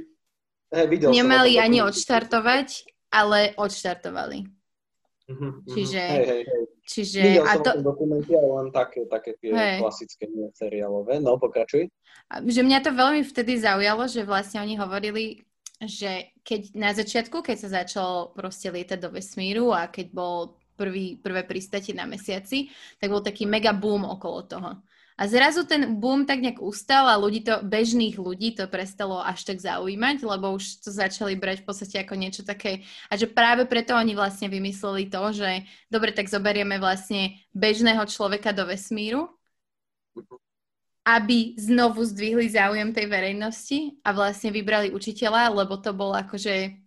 hey, nemali ani odštartovať, ale odštartovali. Uh-huh, čiže, hej, hej, hej. čiže Videl a to... dokumenty, ale len také, také tie hej. klasické, seriálové. No, pokračuj. Že mňa to veľmi vtedy zaujalo, že vlastne oni hovorili, že keď na začiatku, keď sa začalo proste lietať do vesmíru a keď bol prvý, prvé pristatie na mesiaci, tak bol taký mega boom okolo toho. A zrazu ten boom tak nejak ustal a ľudí to, bežných ľudí to prestalo až tak zaujímať, lebo už to začali brať v podstate ako niečo také. A že práve preto oni vlastne vymysleli to, že dobre, tak zoberieme vlastne bežného človeka do vesmíru, aby znovu zdvihli záujem tej verejnosti a vlastne vybrali učiteľa, lebo to bolo akože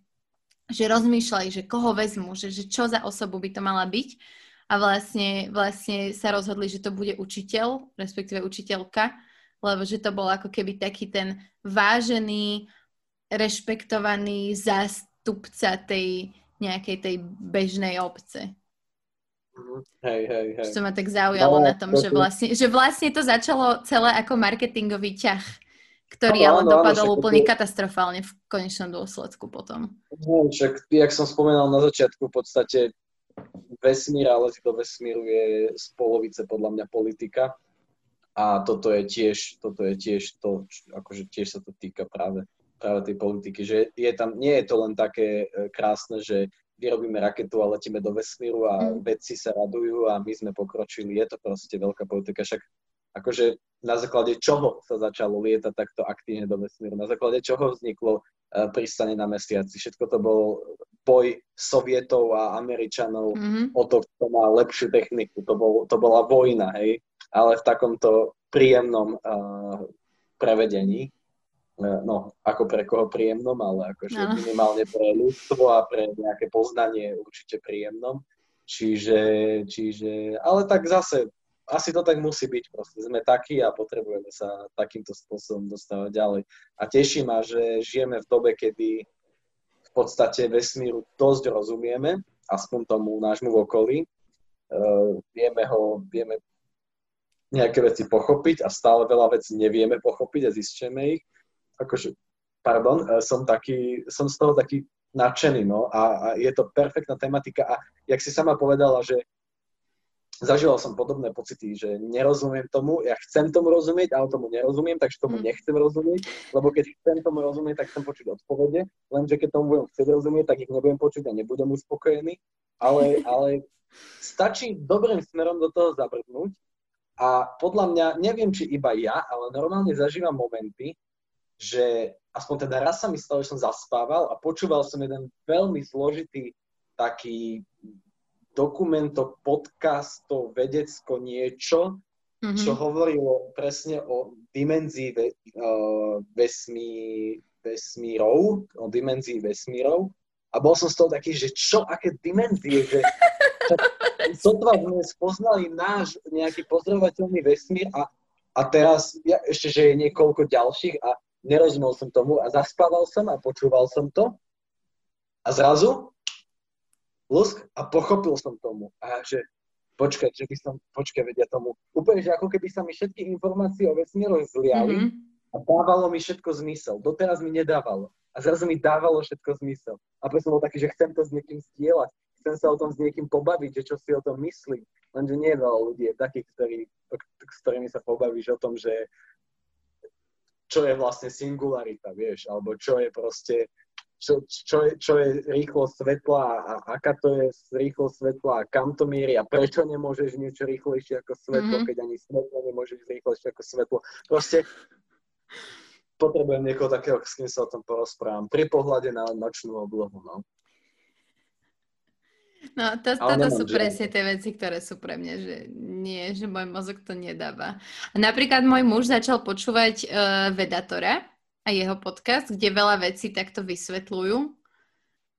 že rozmýšľali, že koho vezmu, že, že čo za osobu by to mala byť a vlastne, vlastne sa rozhodli, že to bude učiteľ, respektíve učiteľka, lebo že to bol ako keby taký ten vážený, rešpektovaný zástupca tej nejakej tej bežnej obce. Mhm. Hej, hej, hej. Čo ma tak zaujalo no, na tom, to že vlastne, že vlastne to začalo celé ako marketingový ťah, ktorý no, ale áno, dopadol áno, úplne to... katastrofálne v konečnom dôsledku potom. No, však, jak som spomenal na začiatku, v podstate vesmír a lety do vesmíru je z polovice podľa mňa politika. A toto je tiež, toto je tiež to, akože tiež sa to týka práve, práve tej politiky, že je tam, nie je to len také e, krásne, že vyrobíme raketu a letíme do vesmíru a mm. vedci sa radujú a my sme pokročili. Je to proste veľká politika. Však akože na základe čoho sa začalo lietať takto aktívne do vesmíru, na základe čoho vzniklo uh, pristane na mesiaci. Všetko to bol boj Sovietov a Američanov mm-hmm. o to, kto má lepšiu techniku. To, bol, to bola vojna, hej, ale v takomto príjemnom uh, prevedení. Uh, no, ako pre koho príjemnom, ale akože no. minimálne pre ľudstvo a pre nejaké poznanie určite príjemnom. Čiže, čiže, ale tak zase, asi to tak musí byť, proste sme takí a potrebujeme sa takýmto spôsobom dostávať ďalej. A teší ma, že žijeme v dobe, kedy podstate vesmíru dosť rozumieme, aspoň tomu nášmu v okolí. Uh, vieme ho, vieme nejaké veci pochopiť a stále veľa vecí nevieme pochopiť a zistíme ich. Akože, pardon, uh, som, taký, som z toho taký nadšený, no, a, a je to perfektná tematika a jak si sama povedala, že zažíval som podobné pocity, že nerozumiem tomu, ja chcem tomu rozumieť, ale tomu nerozumiem, takže tomu mm. nechcem rozumieť, lebo keď chcem tomu rozumieť, tak chcem počuť odpovede, lenže keď tomu budem chcieť rozumieť, tak ich nebudem počuť a nebudem uspokojený, ale, ale stačí dobrým smerom do toho zabrdnúť a podľa mňa, neviem, či iba ja, ale normálne zažívam momenty, že aspoň teda raz sa mi stalo, že som zaspával a počúval som jeden veľmi zložitý taký dokumento, podcastov, vedecko niečo, mm-hmm. čo hovorilo presne o dimenzii ve, uh, vesmí, vesmírov, o dimenzii vesmírov. A bol som z toho taký, že čo, aké dimenzie, že sotva sme spoznali náš nejaký pozorovateľný vesmír a, a teraz ja, ešte, že je niekoľko ďalších a nerozumel som tomu a zaspával som a počúval som to. A zrazu lusk a pochopil som tomu. A že počkaj, že by som, počkaj, vedia tomu. Úplne, že ako keby sa mi všetky informácie o vesmíru zliali mm-hmm. a dávalo mi všetko zmysel. Doteraz mi nedávalo. A zrazu mi dávalo všetko zmysel. A preto som bol taký, že chcem to s niekým stieľať. Chcem sa o tom s niekým pobaviť, že čo si o tom myslí. Lenže nie je veľa ľudí, je takých, ktorí, s ktorými sa pobavíš o tom, že čo je vlastne singularita, vieš, alebo čo je proste čo, čo, je, čo je rýchlosť svetla a aká to je rýchlosť svetla a kam to mierí a prečo nemôžeš niečo rýchlejšie ako svetlo, mm-hmm. keď ani svetlo nemôžeš rýchlejšie ako svetlo. Proste potrebujem niekoho takého, s kým sa o tom porozprávam. Pri pohľade na nočnú oblohu, no. No, to, toto sú že... presne tie veci, ktoré sú pre mňa, že nie, že môj mozog to nedáva. Napríklad môj muž začal počúvať uh, Vedatora, a jeho podcast, kde veľa vecí takto vysvetľujú.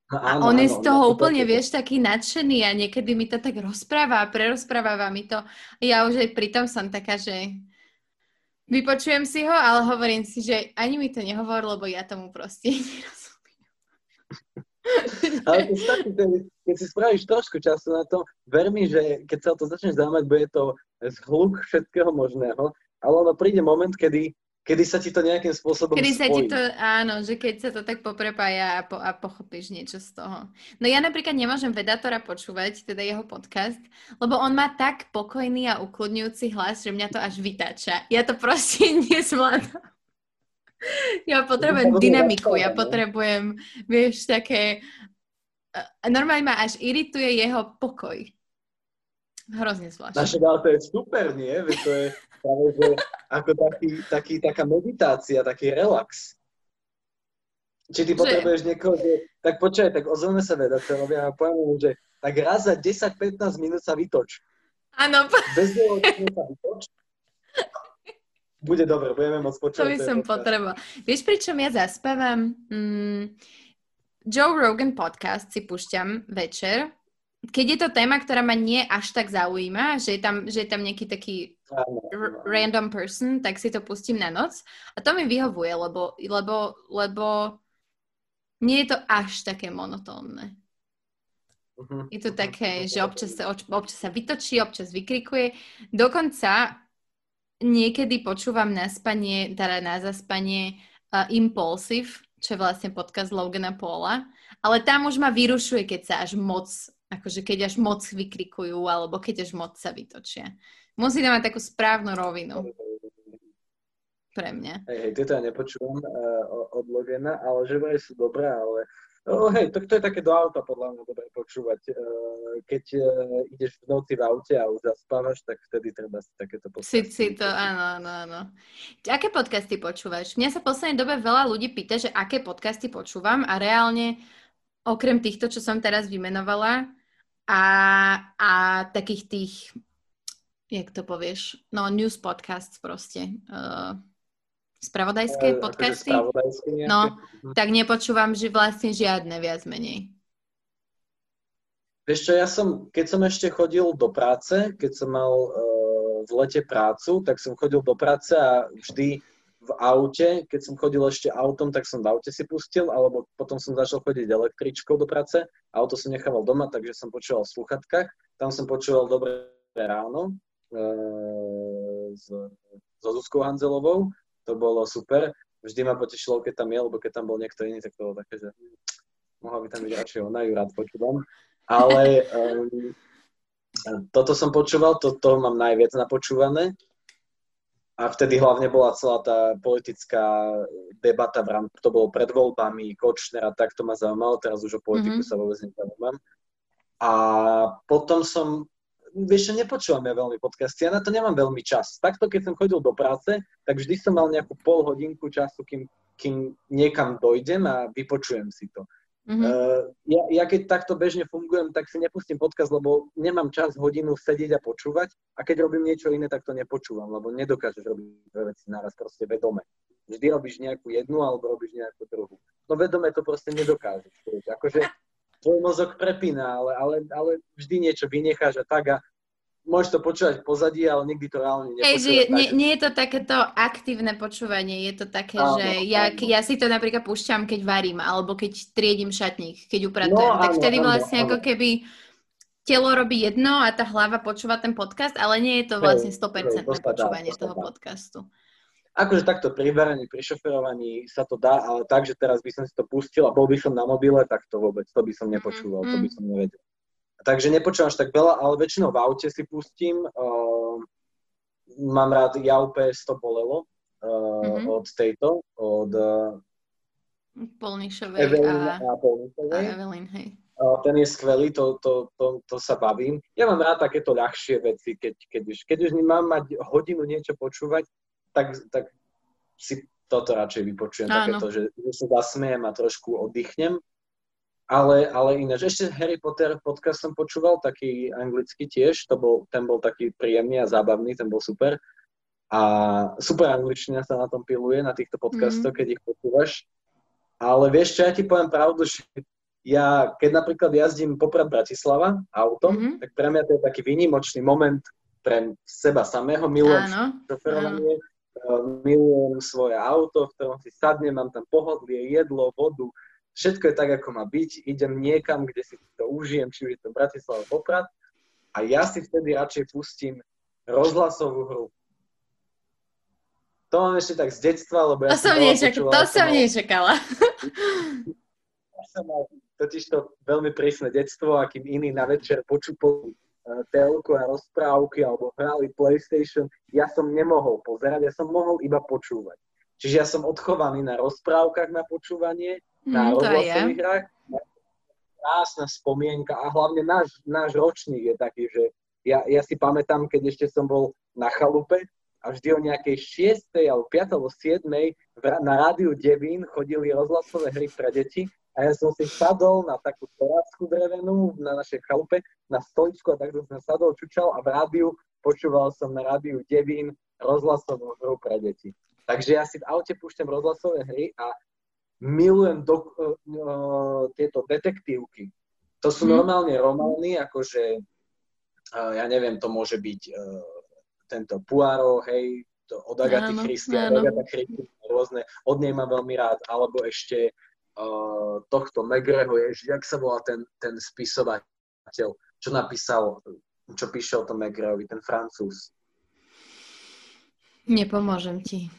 A áno, on je z toho áno, úplne, to, vieš, taký nadšený a niekedy mi to tak rozpráva a prerozpráva mi to. Ja už aj pritom som taká, že vypočujem si ho, ale hovorím si, že ani mi to nehovor, lebo ja tomu proste nerozumiem. Ale to stačí, keď si spravíš trošku času na to, ver mi, že keď sa o to začneš zaujímať, bude to zhluk všetkého možného, ale ono príde moment, kedy kedy sa ti to nejakým spôsobom Kedy spojí. sa ti to, áno, že keď sa to tak poprepája a, po, a pochopíš niečo z toho. No ja napríklad nemôžem Vedatora počúvať, teda jeho podcast, lebo on má tak pokojný a ukludňujúci hlas, že mňa to až vytáča. Ja to proste nezvládam. Ja potrebujem dynamiku, ja potrebujem, vieš, také... Normálne ma až irituje jeho pokoj. Hrozne zvláštne. Naše ale to je super, nie? Veď to je práve, že ako taký, taký, taká meditácia, taký relax. Či ty že... potrebuješ niekoho, že tak počkaj, tak ozveme sa vedateľovi a poviem že tak raz za 10-15 minút sa vytoč. Áno. Bez sa vytoč. Bude dobre, budeme môcť počuť. To by som potreboval. Vieš, pričom ja zaspávam? Mm, Joe Rogan podcast si púšťam večer, keď je to téma, ktorá ma nie až tak zaujíma, že je tam, že je tam nejaký taký r- random person, tak si to pustím na noc. A to mi vyhovuje, lebo, lebo, lebo nie je to až také monotónne. Uh-huh. Je to také, že občas sa, občas sa vytočí, občas vykrikuje. Dokonca niekedy počúvam na spanie, teda na zaspanie uh, Impulsive, čo je vlastne podcast Logana Paula, ale tam už ma vyrušuje, keď sa až moc, akože keď až moc vykrikujú, alebo keď až moc sa vytočia. Musí to mať takú správnu rovinu. Pre mňa. Hej, hej, tieto ja nepočúvam uh, od Logana, ale že sú dobré, ale No hej, to, to je také do auta podľa mňa dobre počúvať. Eh, keď eh, ideš v noci v aute a už zaspávaš, tak vtedy treba si takéto podcasty. Si, si to, áno, áno, áno. Aké podcasty počúvaš? Mňa sa v poslednej dobe veľa ľudí pýta, že aké podcasty počúvam a reálne, okrem týchto, čo som teraz vymenovala a, a takých tých, jak to povieš, no news podcasts proste, uh, Spravodajské uh, podcasty? Spravodajské no, tak nepočúvam, že vlastne žiadne viac menej. Vieš čo, ja som, keď som ešte chodil do práce, keď som mal uh, v lete prácu, tak som chodil do práce a vždy v aute, keď som chodil ešte autom, tak som v aute si pustil, alebo potom som začal chodiť električkou do práce, auto som nechával doma, takže som počúval v sluchatkách, tam som počúval Dobré ráno uh, s, so Zuzkou Hanzelovou to bolo super. Vždy ma potešilo, keď tam je, lebo keď tam bol niekto iný, tak to bolo také, že mohla by tam byť radšej ona, ju rád počúvam. Ale um, toto som počúval, to, to mám najviac napočúvané. A vtedy hlavne bola celá tá politická debata, v rámci, to bolo pred voľbami, Kočner a tak to ma zaujímalo, teraz už o politiku mm-hmm. sa vôbec nezaujímam. A potom som vieš, nepočúvam ja veľmi podcasty, ja na to nemám veľmi čas. Takto, keď som chodil do práce, tak vždy som mal nejakú pol hodinku času, kým, kým niekam dojdem a vypočujem si to. Mm-hmm. Ja, ja keď takto bežne fungujem, tak si nepustím podcast, lebo nemám čas hodinu sedieť a počúvať a keď robím niečo iné, tak to nepočúvam, lebo nedokážeš robiť dve veci naraz proste vedome. Vždy robíš nejakú jednu alebo robíš nejakú druhú. No vedome to proste nedokážeš. Akože tvoj mozog prepína, ale, ale, ale vždy niečo vynecháš a tak a môžeš to počúvať v pozadí, ale nikdy to reálne nepočúvaš. že nie, nie je to takéto aktívne počúvanie, je to také, áno, že ja, ja si to napríklad púšťam, keď varím, alebo keď triedím šatník, keď upratujem, no, tak áno, vtedy áno, vlastne áno. ako keby telo robí jedno a tá hlava počúva ten podcast, ale nie je to vlastne 100% hej, počúvanie toho podcastu akože takto pri veraní, pri šoferovaní sa to dá, ale tak, že teraz by som si to pustil a bol by som na mobile, tak to vôbec, to by som nepočúval, to by som nevedel. Takže nepočúvam až tak veľa, ale väčšinou v aute si pustím. Uh, mám rád Ja UPS to bolelo uh, mm-hmm. od tejto, od uh, Polnišovej Evelyn a, a, Polnišovej. a Evelyn, hej. Uh, ten je skvelý, to, to, to, to sa bavím. Ja mám rád takéto ľahšie veci, keď, keď, už, keď už mám mať hodinu niečo počúvať, tak, tak si toto radšej vypočujem, Áno. takéto, že, že sa zasmiem a trošku oddychnem. Ale, ale ináč, ešte Harry Potter podcast som počúval, taký anglický tiež, to bol, ten bol taký príjemný a zábavný, ten bol super. A super angličtina sa na tom piluje, na týchto podcastoch, mm-hmm. keď ich počúvaš. Ale vieš čo, ja ti poviem pravdu, že ja, keď napríklad jazdím poprad Bratislava autom, mm-hmm. tak pre mňa to je taký výnimočný moment pre seba samého, milujem šoferovanie, milujem svoje auto, v ktorom si sadnem, mám tam pohodlie, jedlo, vodu, všetko je tak, ako má byť, idem niekam, kde si to užijem, či je to Bratislava Poprad a ja si vtedy radšej pustím rozhlasovú hru. To mám ešte tak z detstva, lebo ja to som, nečak- to som nečakala. Ja som mal totiž to veľmi prísne detstvo, akým iní na večer počúpali E, telku a rozprávky alebo hrali PlayStation, ja som nemohol pozerať, ja som mohol iba počúvať. Čiže ja som odchovaný na rozprávkach na počúvanie, mm, na rozhlasových hrách. Krásna spomienka a hlavne náš, náš ročník je taký, že ja, ja si pamätám, keď ešte som bol na chalupe a vždy o nejakej 6. alebo 5. alebo 7. na rádiu Devín chodili rozhlasové hry pre deti a ja som si sadol na takú terasku drevenú na našej chalupe, na stoličku a takto som sadol, čučal a v rádiu počúval som na rádiu Devín rozhlasovú hru pre deti. Takže ja si v aute púšťam rozhlasové hry a milujem do, uh, tieto detektívky. To sú hmm. normálne romány, akože, uh, ja neviem, to môže byť uh, tento Poirot, hej, to od Agaty Christie, Agatha Christie, rôzne, od nej mám veľmi rád, alebo ešte uh, tohto Megreho, je, jak sa volá ten, ten spisovateľ, čo napísal, čo píše o tom Megrehovi, ten francúz. Nepomôžem ti.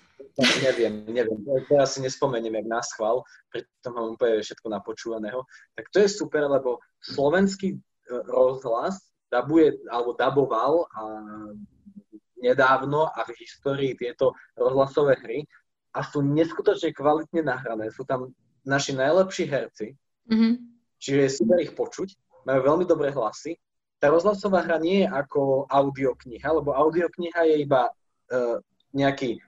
Neviem, neviem. Teraz si nespomeniem, jak nás chval, pritom mám úplne všetko napočúvaného. Tak to je super, lebo slovenský e, rozhlas dabuje, alebo daboval a nedávno a v histórii tieto rozhlasové hry a sú neskutočne kvalitne nahrané. Sú tam naši najlepší herci, mm-hmm. čiže je super ich počuť, majú veľmi dobré hlasy. Tá rozhlasová hra nie je ako audiokniha, lebo audiokniha je iba uh, nejaký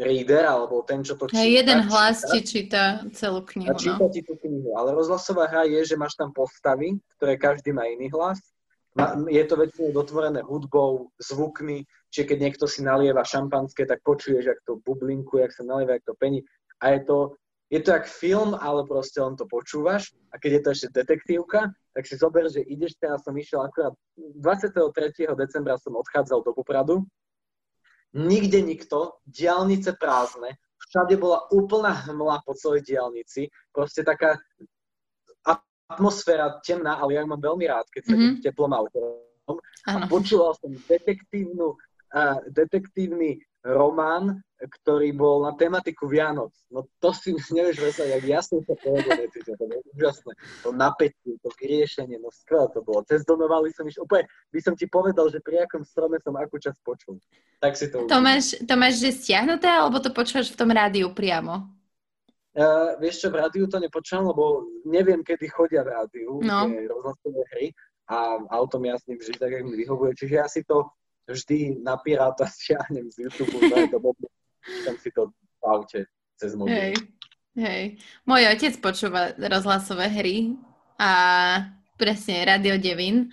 reader, alebo ten, čo to číta. Hey, jeden hlas ti číta celú knihu. A číta no. ti tú knihu, ale rozhlasová hra je, že máš tam postavy, ktoré každý má iný hlas je to väčšinou dotvorené hudbou, zvukmi, čiže keď niekto si nalieva šampanské, tak počuješ, ak to bublinkuje, ak sa nalieva, ak to pení. A je to, je to jak film, ale proste len to počúvaš. A keď je to ešte detektívka, tak si zober, že ideš, teraz som išiel akurát 23. decembra som odchádzal do Popradu. Nikde nikto, diálnice prázdne, všade bola úplná hmla po celej diálnici, proste taká atmosféra temná, ale ja mám veľmi rád, keď sa mm-hmm. v teplom aute. A počúval som detektívnu, uh, detektívny román, ktorý bol na tematiku Vianoc. No to si nevieš predstaviť, jak jasne sa povedal, to bolo úžasné. To napätie, to vyriešenie, no skvelé to bolo. Cez Donovali som išiel, úplne by som ti povedal, že pri akom strome som akú čas počul. Tak si to To máš, to máš že stiahnuté, alebo to počúvaš v tom rádiu priamo? Uh, vieš čo, v rádiu to nepočúvam, lebo neviem, kedy chodia v rádiu, no. rozhlasové hry a autom jasne vždy tak, mi vyhovuje. Čiže ja si to vždy na Piráta stiahnem z YouTube, tam si to v aute cez mobil. Hej, hej. Môj otec počúva rozhlasové hry a presne Radio Devin.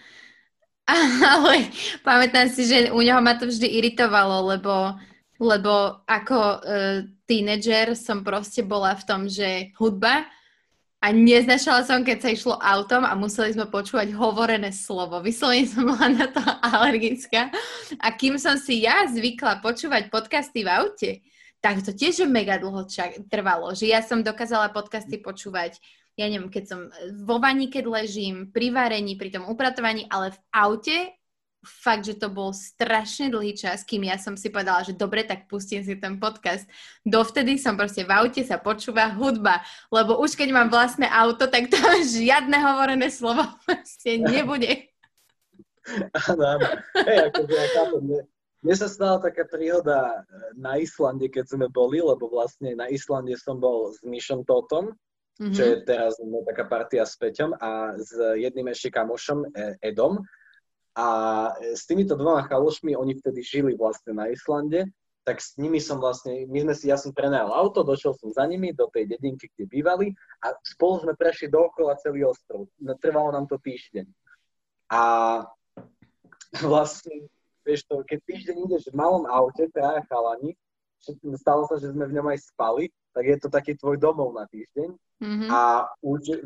Ale pamätám si, že u neho ma to vždy iritovalo, lebo lebo ako uh, tínedžer som proste bola v tom, že hudba a neznašala som, keď sa išlo autom a museli sme počúvať hovorené slovo. Vyslovene som bola na to alergická. A kým som si ja zvykla počúvať podcasty v aute, tak to tiež mega dlho trvalo, že ja som dokázala podcasty počúvať ja neviem, keď som vo vani, keď ležím, pri varení, pri tom upratovaní, ale v aute fakt, že to bol strašne dlhý čas, kým ja som si povedala, že dobre, tak pustím si ten podcast. Dovtedy som proste v aute sa počúva hudba, lebo už keď mám vlastné auto, tak to žiadne hovorené slovo proste nebude. Áno, áno. Hej, akože ja chápem, mne, mne sa stala taká príhoda eh, na Islande, keď sme boli, lebo vlastne na Islande som bol s Myšom Totom, mm-hmm. čo je teraz no, taká partia s Peťom a s jedným ešte kamošom, eh, Edom. A s týmito dvoma chalošmi, oni vtedy žili vlastne na Islande, tak s nimi som vlastne, my sme si, ja som prenajal auto, došiel som za nimi do tej dedinky, kde bývali a spolu sme prešli dookola celý ostrov. No, trvalo nám to týždeň. A vlastne, vieš to, keď týždeň ideš v malom aute, traja chalani, stalo sa, že sme v ňom aj spali, tak je to taký tvoj domov na týždeň. Mm-hmm. A už,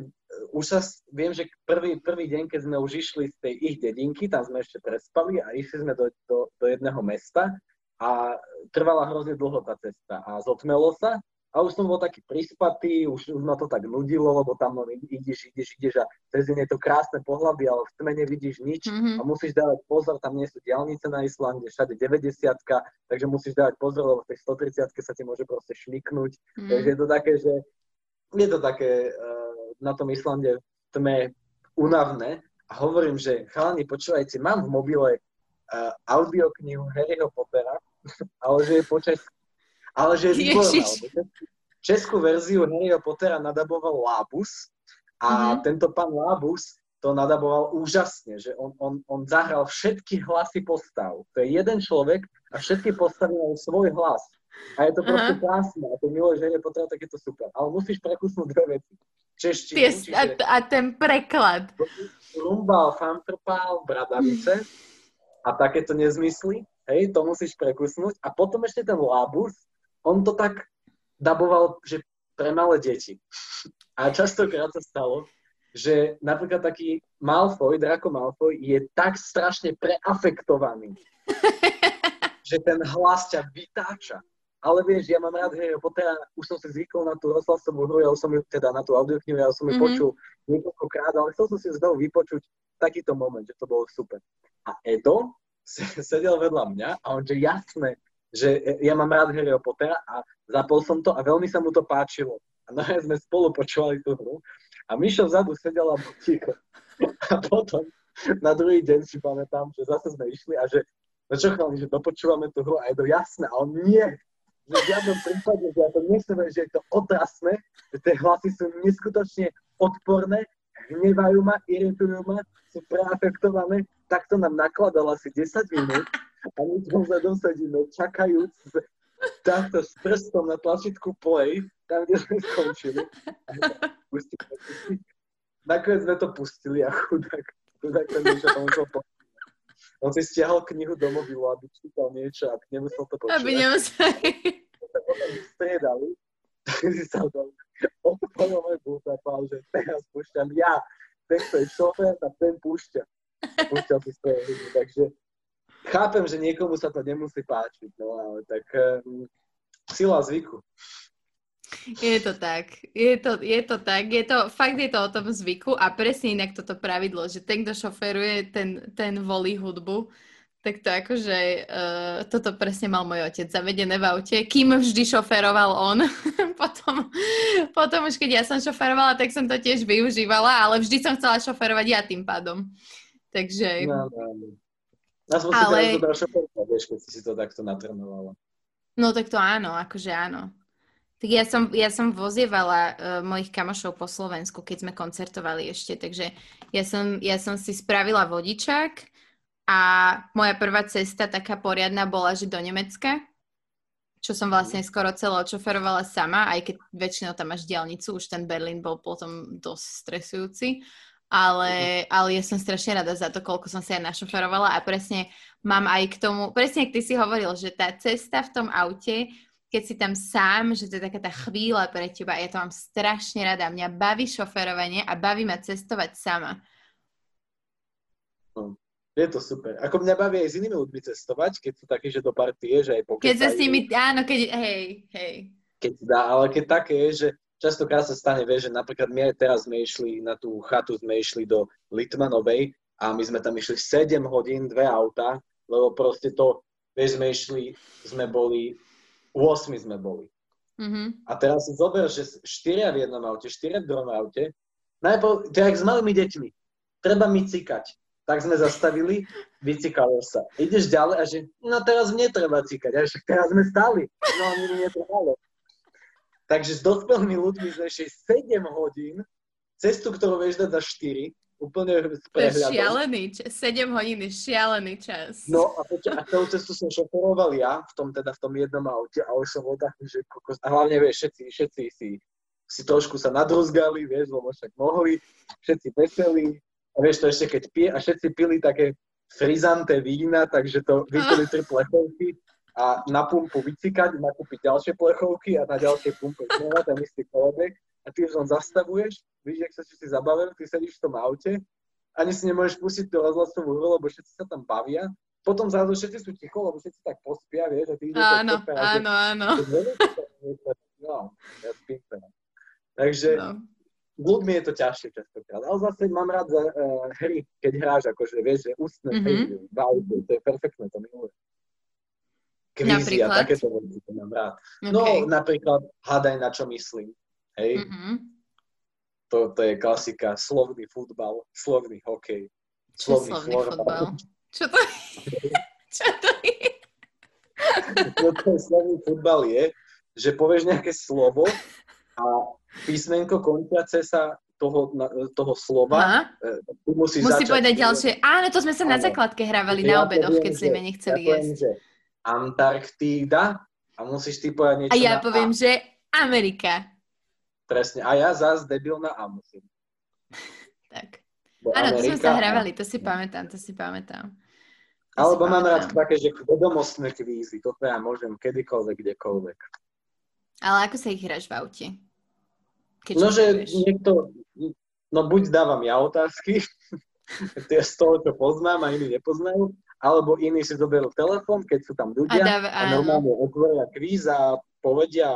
už sa, viem, že prvý, prvý deň, keď sme už išli z tej ich dedinky, tam sme ešte prespali a išli sme do, do, do jedného mesta a trvala hrozne dlho tá cesta a zotmelo sa a už som bol taký prispatý, už, už ma to tak nudilo, lebo tam no, ideš, ideš, ideš a cez deň je to krásne pohľady, ale v tme nevidíš nič mm-hmm. a musíš dávať pozor, tam nie sú diálnice na Islande, všade 90 takže musíš dávať pozor, lebo v tej 130 sa ti môže proste šmiknúť. Mm-hmm. Takže je to také, že je to také uh, na tom Islande v tme unavné a hovorím, že chalani, počúvajte, mám v mobile uh, audioknihu Harryho Pottera, ale že je počas Ale že je výborná. Českú verziu Harryho Pottera nadaboval Lábus a mm-hmm. tento pán Lábus to nadaboval úžasne, že on, on, on zahral všetky hlasy postav. To je jeden človek a všetky postavy majú svoj hlas. A je to proste uh-huh. krásne. A to milé, že je potreba, tak je to super. Ale musíš prekusnúť dve veci. Češtinu. Čiže... A, a ten preklad. Rumbal, fantrpál, bradavice a takéto nezmysly. Hej, to musíš prekusnúť. A potom ešte ten labus, on to tak daboval, že pre malé deti. A častokrát sa stalo, že napríklad taký Malfoy, Draco Malfoy, je tak strašne preafektovaný, že ten hlas ťa vytáča. Ale vieš, ja mám rád Harry Pottera, už som si zvykol na tú rozhlasovú hru, ja som ju, teda na tú audioknihu, ja som ju mm-hmm. počul niekoľkokrát, ale chcel som si znovu vypočuť takýto moment, že to bolo super. A Edo sedel vedľa mňa a on, že jasné, že ja mám rád Harry Pottera a zapol som to a veľmi sa mu to páčilo. A no sme spolu počúvali tú hru a Mišo vzadu sedela ticho. A potom na druhý deň si pamätám, že zase sme išli a že no čo chalani, že dopočúvame tú hru a je to jasné. A on nie, že v žiadnom prípade, že ja to nechcem, že je to otrasné, že tie hlasy sú neskutočne odporné, hnevajú ma, iritujú ma, sú preafektované, tak to nám nakladalo asi 10 minút a my sme vzhľadom sedíme, čakajúc takto s prstom na tlačítku play, tam, kde sme skončili. Nakoniec sme to pustili a chudák, chudák ten niečo tam musel On si stiahol knihu do mobilu, aby čítal niečo a nemusel to počúvať. Aby nemusel. Striedali, tak si sa dal odpovedal môj povedal, že teraz púšťam ja. Ten, kto je šofér, tak ten púšťa. Púšťal si svoje hry, takže chápem, že niekomu sa to nemusí páčiť, no ale tak um, sila zvyku. Je to tak, je to, je to tak, je to, fakt je to o tom zvyku a presne inak toto pravidlo, že ten, kto šoferuje, ten, ten volí hudbu, tak to akože, uh, toto presne mal môj otec zavedené v aute, kým vždy šoferoval on. potom, potom už keď ja som šoferovala, tak som to tiež využívala, ale vždy som chcela šoferovať ja tým pádom. Takže... No, no. Nás ale... teraz šoferovať, vieš, keď si to takto natrenovala. No tak to áno, akože áno. Tak ja som, ja som vozievala uh, mojich kamošov po Slovensku, keď sme koncertovali ešte, takže ja som, ja som si spravila vodičák a moja prvá cesta taká poriadna bola, že do Nemecka, čo som vlastne skoro celé odšoferovala sama, aj keď väčšinou tam máš diálnicu, už ten Berlín bol potom dosť stresujúci, ale, ale ja som strašne rada za to, koľko som si aj našoferovala a presne mám aj k tomu, presne ak ty si hovoril, že tá cesta v tom aute keď si tam sám, že to je taká tá chvíľa pre teba. Ja to mám strašne rada. Mňa baví šoferovanie a baví ma cestovať sama. No, je to super. Ako mňa baví aj s inými ľuďmi cestovať, keď sú takí, že do partie, že aj pokecajú. Keď sa s nimi, áno, keď, hej, hej. Keď dá, ale keď také je, že častokrát sa stane, vieš, že napríklad my aj teraz sme išli na tú chatu, sme išli do Litmanovej a my sme tam išli 7 hodín, dve auta, lebo proste to, vieš, sme išli, sme boli 8 sme boli. Mm-hmm. A teraz si zober, že štyria v jednom aute, štyria v druhom aute. Najprv, to je s malými deťmi. Treba mi cikať. Tak sme zastavili, vycikalo sa. Ideš ďalej a že, no teraz mne treba cikať. A však teraz sme stali. No a mi netrvalo. Takže s dospelými ľuďmi sme ešte 7 hodín, cestu, ktorú vieš dať za 4, úplne To je šialený čas. 7 hodín je šialený čas. No a, poďa, a celú cestu som šoferoval ja, v tom teda v tom jednom aute a už som odahný, že kokos, a hlavne vieš, všetci, všetci si, si trošku sa nadrozgali, vieš, lebo však mohli, všetci veselí, a vieš to ešte keď pije, a všetci pili také frizanté vína, takže to vypili tri plechovky a na pumpu vycikať, nakúpiť ďalšie plechovky a na ďalšie pumpe znova ten istý kolobek a ty už len zastavuješ, vidíš, jak sa všetci zabavili, ty sedíš v tom aute, ani si nemôžeš pustiť tú rozhlasovú hru, lebo všetci sa tam bavia. Potom zrazu všetci sú ticho, lebo všetci tak pospia, vieš, a ty ideš Áno, áno, áno. No, ja spím Takže no. ľuďmi je to ťažšie častokrát. Ale zase mám rád za, uh, hry, keď hráš, akože vieš, že ústne mm-hmm. hry v aute, to je perfektné, to milujem. Kvízy a takéto veci, to mám rád. No, okay. No, napríklad, hádaj, na čo myslím. Hej? Mm-hmm. To, to je klasika. Slovný futbal, slovný hokej, slovný, slovný futbal? Čo to je? Čo to je? no ten slovný futbal je, že povieš nejaké slovo a písmenko končiace sa toho, toho slova, uh, tu musíš Musí začať. povedať ďalšie. Áno, to sme sa na základke hrávali ja na obedoch, keď sme nechceli ja jesť. Poviem, Antarktída a musíš ty povedať niečo A ja poviem, a. že Amerika. Presne. A ja zás debil na A musím. tak. Áno, to sme sa hrávali, to si pamätám, to si pamätám. To Alebo mám rád také, že vedomostné kvízy, toto ja môžem kedykoľvek, kdekoľvek. Ale ako sa ich hráš v aute? Keď no, že niekto, no buď dávam ja otázky, tie z toho, čo poznám a iní nepoznajú, alebo iní si zoberú telefón, keď sú tam ľudia a, dáv, a normálne otvoria kvíz a povedia,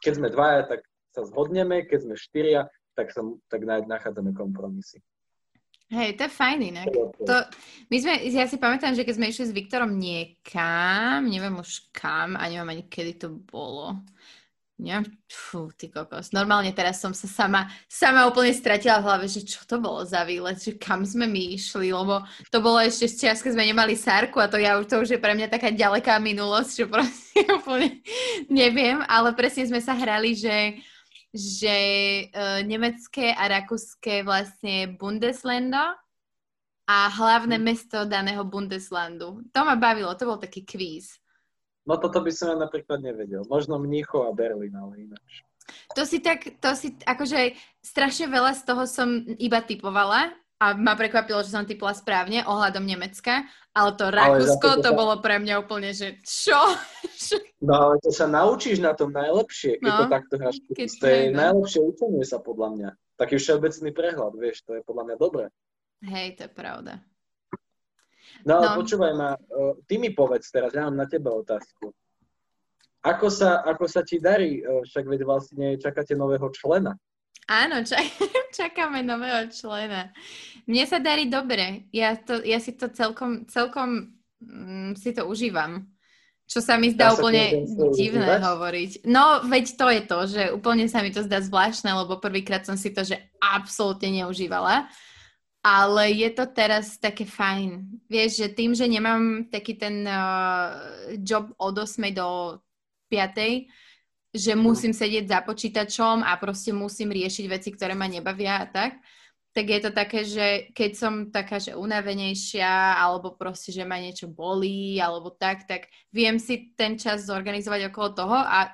keď sme dvaja, tak sa zhodneme, keď sme štyria, tak, sa, tak nachádzame kompromisy. Hej, to je fajn inak. To, my sme, ja si pamätám, že keď sme išli s Viktorom niekam, neviem už kam, a neviem ani kedy to bolo, neviem, fú, ty kokos. Normálne teraz som sa sama, sama úplne stratila v hlave, že čo to bolo za výlet, že kam sme my išli, lebo to bolo ešte z čas, keď sme nemali sárku a to, ja, to už je pre mňa taká ďaleká minulosť, že proste úplne neviem, ale presne sme sa hrali, že že uh, nemecké a rakúske vlastne Bundeslando a hlavné hmm. mesto daného Bundeslandu. To ma bavilo, to bol taký kvíz. No toto by som ja napríklad nevedel. Možno Mníchov a Berlín, ale ináč. To si tak, to si, akože strašne veľa z toho som iba typovala a ma prekvapilo, že som typla správne ohľadom Nemecka, ale to Rakúsko, to, to sa... bolo pre mňa úplne, že čo? no ale to sa naučíš na tom najlepšie, keď no, to takto hráš. To je no. najlepšie učenie sa podľa mňa. Taký všeobecný prehľad, vieš, to je podľa mňa dobré. Hej, to je pravda. No ale no. počúvaj ma, ty mi povedz teraz, ja mám na teba otázku. Ako sa, ako sa ti darí, však veď vlastne čakáte nového člena. Áno, čak, čakáme nového člena. Mne sa darí dobre. Ja, to, ja si to celkom, celkom mm, si to užívam. Čo sa mi zdá ja úplne divné užívať? hovoriť. No, veď to je to, že úplne sa mi to zdá zvláštne, lebo prvýkrát som si to, že absolútne neužívala ale je to teraz také fajn. Vieš, že tým, že nemám taký ten uh, job od 8 do 5, že musím sedieť za počítačom a proste musím riešiť veci, ktoré ma nebavia a tak, tak je to také, že keď som taká, že unavenejšia, alebo proste, že ma niečo bolí, alebo tak, tak viem si ten čas zorganizovať okolo toho a,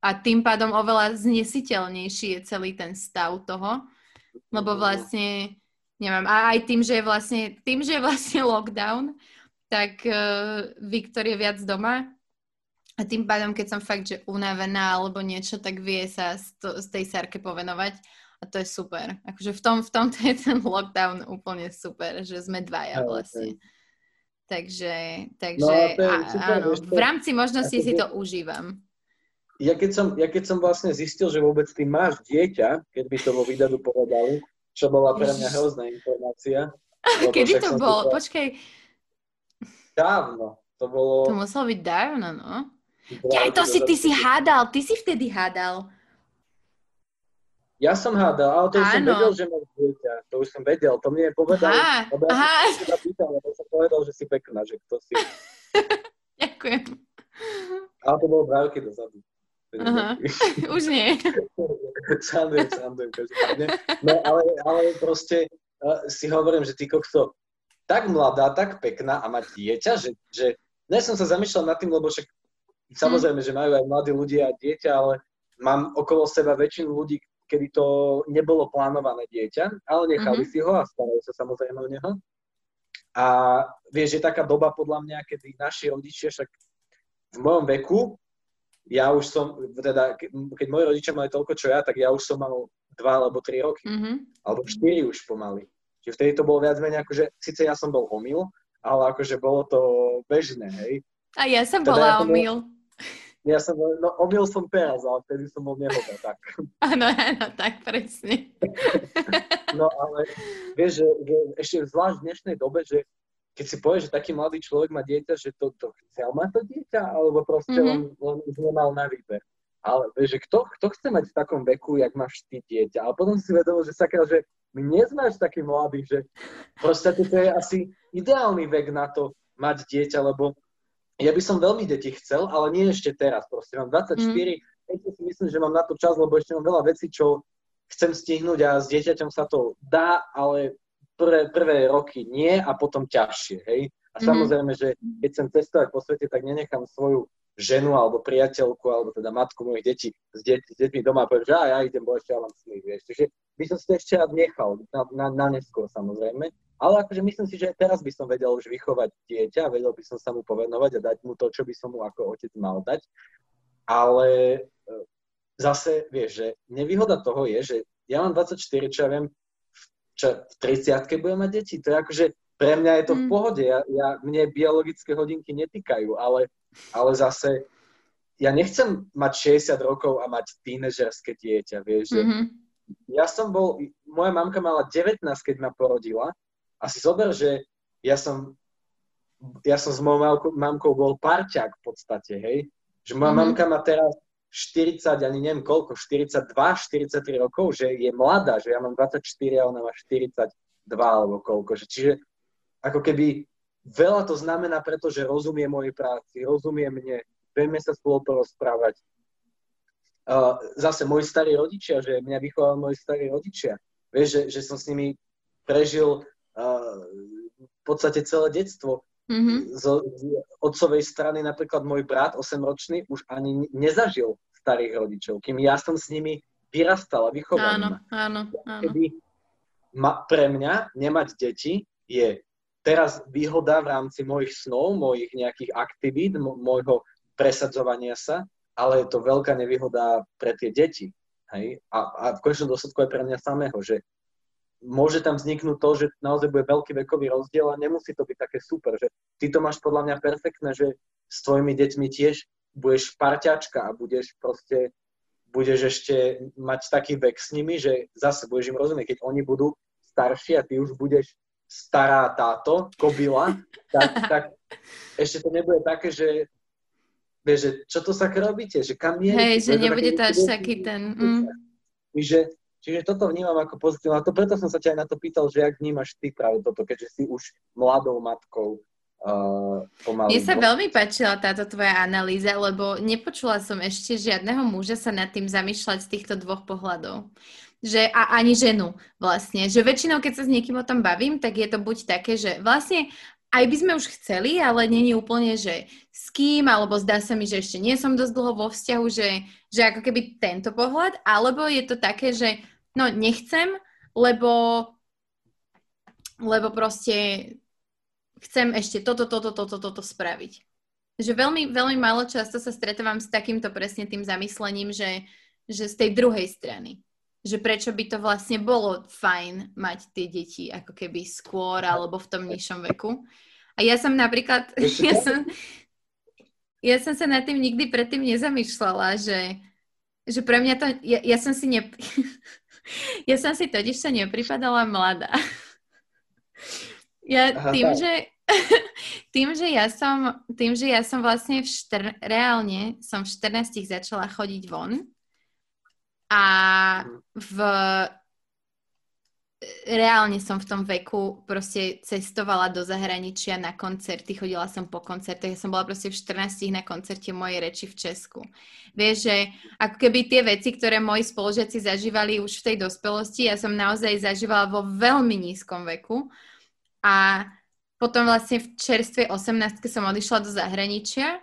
a tým pádom oveľa znesiteľnejší je celý ten stav toho, lebo mhm. vlastne neviem, a aj tým, že je vlastne, tým, že je vlastne lockdown, tak uh, Viktor je viac doma a tým pádom, keď som fakt, že unavená alebo niečo, tak vie sa z, to, z tej sárke povenovať a to je super. Akože v tom, v tomto je ten lockdown úplne super, že sme dvaja vlastne. Takže, takže no, a, super, áno, v rámci možnosti si to užívam. Ja keď, som, ja keď som vlastne zistil, že vôbec ty máš dieťa, keď by to vo výdadu povedali, čo bola pre mňa hrozná informácia. Kedy to bolo? To... Počkaj. Dávno. To bolo... To muselo byť dávno, no. Ja, to si, ty si hádal, ty si vtedy hádal. Ja som hádal, ale to už som vedel, že mám dieťa. To už som vedel, to mne povedal. Aha, lebo ja aha. som sa pýtal, lebo som povedal, že si pekná, že kto si. Ďakujem. Ale to bolo brávky dozadu. Aha, už nie. sandujem, sandujem, každopádne. No ale, ale proste uh, si hovorím, že ty kokto, tak mladá, tak pekná a mať dieťa, že, že ne som sa zamýšľal nad tým, lebo však samozrejme, že majú aj mladí ľudia a dieťa, ale mám okolo seba väčšinu ľudí, kedy to nebolo plánované dieťa, ale nechali mm-hmm. si ho a starajú sa samozrejme o neho. A vieš, je taká doba podľa mňa, kedy naši rodičia však v mojom veku ja už som, teda, keď moji rodičia mali toľko, čo ja, tak ja už som mal dva alebo tri roky. Mm-hmm. Alebo štyri už pomaly. Čiže vtedy to bolo viac menej ako, že síce ja som bol omyl, ale akože bolo to bežné, hej. A ja som teda bola ja omyl. Bol, ja som no omyl som teraz, ale vtedy som bol nehoda, tak. Áno, áno, tak presne. no ale vieš, že, že ešte zvlášť v dnešnej dobe, že keď si povieš, že taký mladý človek má dieťa, že to, to chcel mať to dieťa, alebo proste mm-hmm. len, len nemal na výber. Ale vieš, že kto, kto chce mať v takom veku, jak máš ty dieťa? Ale potom si vedomil, že sakra, že my nie sme až takí mladí, že proste to je asi ideálny vek na to mať dieťa, lebo ja by som veľmi deti chcel, ale nie ešte teraz. Proste mám 24, mm. ešte si myslím, že mám na to čas, lebo ešte mám veľa vecí, čo chcem stihnúť a s dieťaťom sa to dá, ale prvé, prvé roky nie a potom ťažšie, hej. A mm-hmm. samozrejme, že keď chcem cestovať po svete, tak nenechám svoju ženu alebo priateľku, alebo teda matku mojich detí s, deť, s deťmi doma a poviem, že ja idem, bo ešte ja mám sny, vieš. Takže by som si to ešte rád nechal, na, na, na neskôr samozrejme. Ale akože myslím si, že teraz by som vedel už vychovať dieťa, vedel by som sa mu povenovať a dať mu to, čo by som mu ako otec mal dať. Ale e, zase, vieš, že nevýhoda toho je, že ja mám 24, čo ja viem, čo v 30 budem mať deti. To je akože, pre mňa je to mm. v pohode. Ja, ja, mne biologické hodinky netýkajú, ale ale zase ja nechcem mať 60 rokov a mať tínežerské dieťa, vieš, mm-hmm. ja som bol, moja mamka mala 19, keď ma porodila a si zober, že ja som ja som s mojou mamkou, mamkou bol parťák v podstate, hej, že moja mm-hmm. mamka má teraz 40, ani neviem koľko, 42, 43 rokov, že je mladá, že ja mám 24 a ona má 42 alebo koľko, že čiže ako keby Veľa to znamená, pretože rozumie mojej práci, rozumie mne, vieme sa spolu porozprávať. Uh, zase moji starí rodičia, že mňa vychovali moji starí rodičia. Vieš, že, že som s nimi prežil uh, v podstate celé detstvo. Mm-hmm. Z, z otcovej strany napríklad môj brat, 8-ročný, už ani nezažil starých rodičov, kým ja som s nimi vyrastal a vychoval. Áno, áno, áno. Keby ma, pre mňa nemať deti je teraz výhoda v rámci mojich snov, mojich nejakých aktivít, môjho presadzovania sa, ale je to veľká nevýhoda pre tie deti. Hej? A, a v konečnom dôsledku aj pre mňa samého, že môže tam vzniknúť to, že naozaj bude veľký vekový rozdiel a nemusí to byť také super, že ty to máš podľa mňa perfektné, že s tvojimi deťmi tiež budeš parťačka a budeš proste, budeš ešte mať taký vek s nimi, že zase budeš im rozumieť, keď oni budú starší a ty už budeš stará táto kobila, tak, tak ešte to nebude také, že vieš, že čo to sa robíte, že kam je? Hej, že nebude to až taký ten... Mm. Čiže, čiže toto vnímam ako pozitívne. A to preto som sa ťa aj na to pýtal, že jak vnímaš ty práve toto, keďže si už mladou matkou Uh, Mne sa veľmi páčila táto tvoja analýza, lebo nepočula som ešte žiadneho muža sa nad tým zamýšľať z týchto dvoch pohľadov že a ani ženu vlastne. Že väčšinou, keď sa s niekým o tom bavím, tak je to buď také, že vlastne aj by sme už chceli, ale není úplne, že s kým, alebo zdá sa mi, že ešte nie som dosť dlho vo vzťahu, že, že ako keby tento pohľad, alebo je to také, že no nechcem, lebo lebo proste chcem ešte toto, toto, toto, toto spraviť. Že veľmi, veľmi málo často sa stretávam s takýmto presne tým zamyslením, že, že z tej druhej strany že prečo by to vlastne bolo fajn mať tie deti ako keby skôr alebo v tom nižšom veku. A ja som napríklad, ja som, ja som sa nad tým nikdy predtým nezamýšľala, že, že pre mňa to, ja, ja som si ne, ja som si totiž sa nepripadala mladá. Ja Aha, tým, tak. že tým, že ja som, tým, že ja som vlastne v štr, reálne som v 14 začala chodiť von, a v reálne som v tom veku proste cestovala do zahraničia na koncerty, chodila som po koncertoch, ja som bola proste v 14 na koncerte mojej reči v Česku. Vieš, že ako keby tie veci, ktoré moji spolužiaci zažívali už v tej dospelosti, ja som naozaj zažívala vo veľmi nízkom veku. A potom vlastne v čerstvej 18 som odišla do zahraničia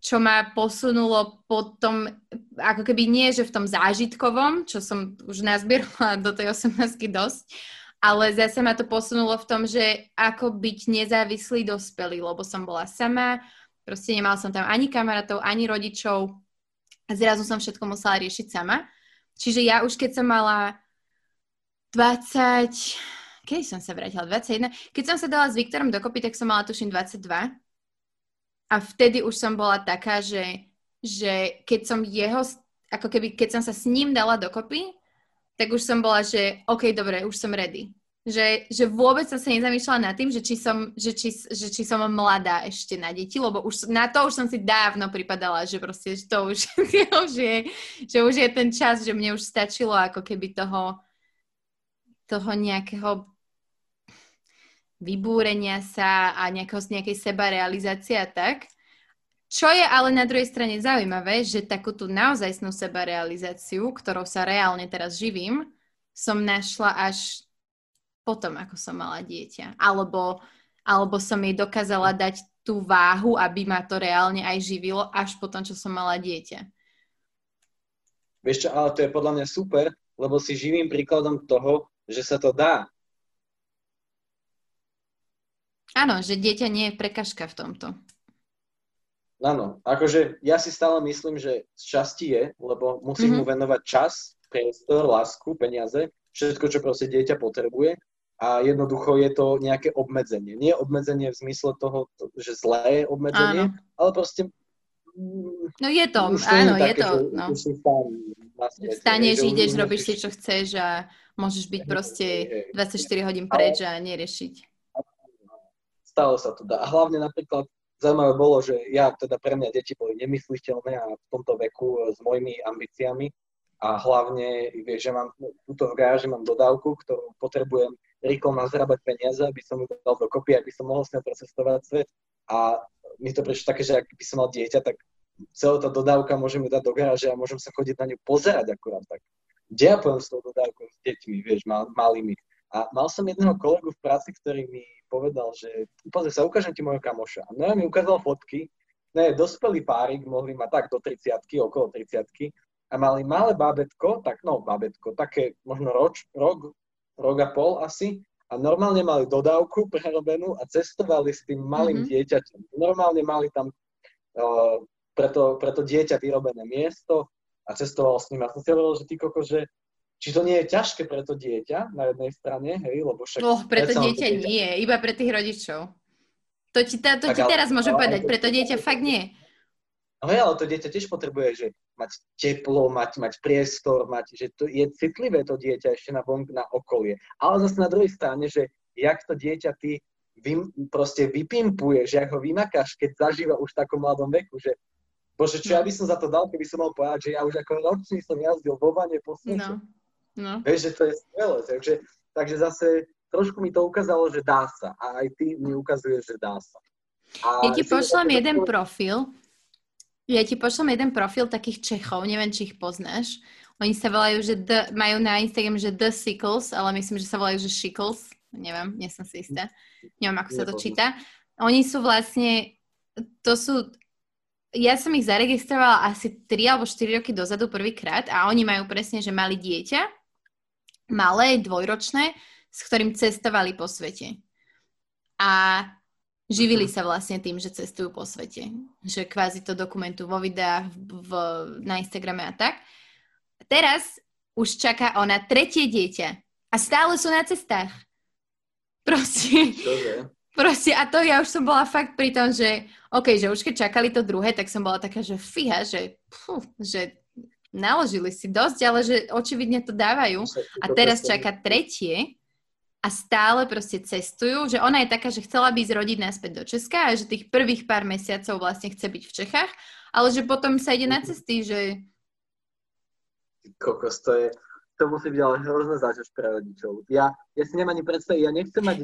čo ma posunulo potom, ako keby nie, že v tom zážitkovom, čo som už nazbierala do tej 18 dosť, ale zase ma to posunulo v tom, že ako byť nezávislý dospelý, lebo som bola sama, proste nemala som tam ani kamarátov, ani rodičov a zrazu som všetko musela riešiť sama. Čiže ja už keď som mala 20, kedy som sa vrátila? 21. Keď som sa dala s Viktorom dokopy, tak som mala tuším 22 a vtedy už som bola taká, že, že keď som jeho, ako keby keď som sa s ním dala dokopy, tak už som bola, že OK, dobre, už som ready. Že, že vôbec som sa nezamýšľala nad tým, že či, som, že, či, že či som mladá ešte na deti, lebo už na to už som si dávno pripadala, že proste že to už, už je, že už je ten čas, že mne už stačilo ako keby toho, toho nejakého vybúrenia sa a nejakého, nejakej seba realizácie a tak. Čo je ale na druhej strane zaujímavé, že takú tú naozajstnú sebarealizáciu, ktorou sa reálne teraz živím, som našla až potom, ako som mala dieťa. Alebo, alebo som jej dokázala dať tú váhu, aby ma to reálne aj živilo, až potom, čo som mala dieťa. Vieš čo, ale to je podľa mňa super, lebo si živým príkladom toho, že sa to dá. Áno, že dieťa nie je prekažka v tomto. Áno, akože ja si stále myslím, že z časti je, lebo musím mm-hmm. mu venovať čas, priestor, lásku, peniaze, všetko, čo proste dieťa potrebuje a jednoducho je to nejaké obmedzenie. Nie obmedzenie v zmysle toho, že zlé obmedzenie, áno. ale proste... No je to, áno, je, také, to. No. Vstaneš, ideš, robíš si, čo chceš a môžeš byť proste 24 hodín preč a neriešiť. Stále sa to dá. A hlavne napríklad zaujímavé bolo, že ja, teda pre mňa deti boli nemysliteľné a v tomto veku s mojimi ambíciami a hlavne, vieš, že mám túto v garáži, mám dodávku, ktorú potrebujem rýchlo nazrábať peniaze, aby som ju dal dokopy, aby som mohol s ňou procestovať svet a mi to prečo také, že ak by som mal dieťa, tak celá tá dodávka môžem ju dať do garáže a môžem sa chodiť na ňu pozerať akurát tak. Kde ja poviem s tou dodávkou s deťmi, vieš, mal, malými. A mal som jedného kolegu v práci, ktorý mi povedal, že pozri sa, ukážem ti môjho kamoša. No ja mi ukázal fotky, ne, dospelý párik, mohli mať tak do 30 okolo 30 a mali malé bábetko, tak no bábetko, také možno roč, rok, rok a pol asi, a normálne mali dodávku prerobenú a cestovali s tým malým mm-hmm. dieťaťom. Normálne mali tam uh, preto, preto dieťa vyrobené miesto a cestoval s ním. A som si hovoril, že ty koko, že či to nie je ťažké pre to dieťa na jednej strane, hej, lebo však... Oh, pre to dieťa, dieťa nie, iba pre tých rodičov. To ti, to, to ti teraz môžem povedať, pre to dieťa fakt nie. No ale to dieťa tiež potrebuje, že mať teplo, mať, mať priestor, mať, že to je citlivé to dieťa ešte na vonk, na okolie. Ale zase na druhej strane, že jak to dieťa ty vy, proste vypimpuješ, jak ho vymakáš, keď zažíva už v takom mladom veku, že bože, čo ja by som za to dal, keby som mal povedať, že ja už ako ročný som jazdil vo vane po. No. No. Vieš, že to je skvelé. Takže, takže zase trošku mi to ukázalo, že dá sa. A aj ty mi ukazuješ, že dá sa. A ja ti pošlem jeden to... profil. Ja ti pošlem jeden profil takých Čechov, neviem, či ich poznáš. Oni sa volajú, že the, majú na Instagram, že The Sickles, ale myslím, že sa volajú, že Shickles. Neviem, nie som si istá. Neviem, ako sa to číta. Oni sú vlastne, to sú ja som ich zaregistrovala asi 3 alebo 4 roky dozadu prvýkrát a oni majú presne, že mali dieťa malé, dvojročné, s ktorým cestovali po svete. A živili sa vlastne tým, že cestujú po svete. Že kvázi to dokumentujú vo videách, v, na Instagrame a tak. Teraz už čaká ona tretie dieťa. A stále sú na cestách. Proste. Čože? Proste, a to ja už som bola fakt pri tom, že OK, že už keď čakali to druhé, tak som bola taká, že fíha, že, pfú, že naložili si dosť, ale že očividne to dávajú. A teraz čaká tretie a stále proste cestujú, že ona je taká, že chcela by ísť rodiť naspäť do Česka a že tých prvých pár mesiacov vlastne chce byť v Čechách, ale že potom sa ide na cesty, že... Kokos, to je, to musí byť ale hrozné záťaž pre rodičov. Ja, ja si nemám ani predstaviť, ja nechcem mať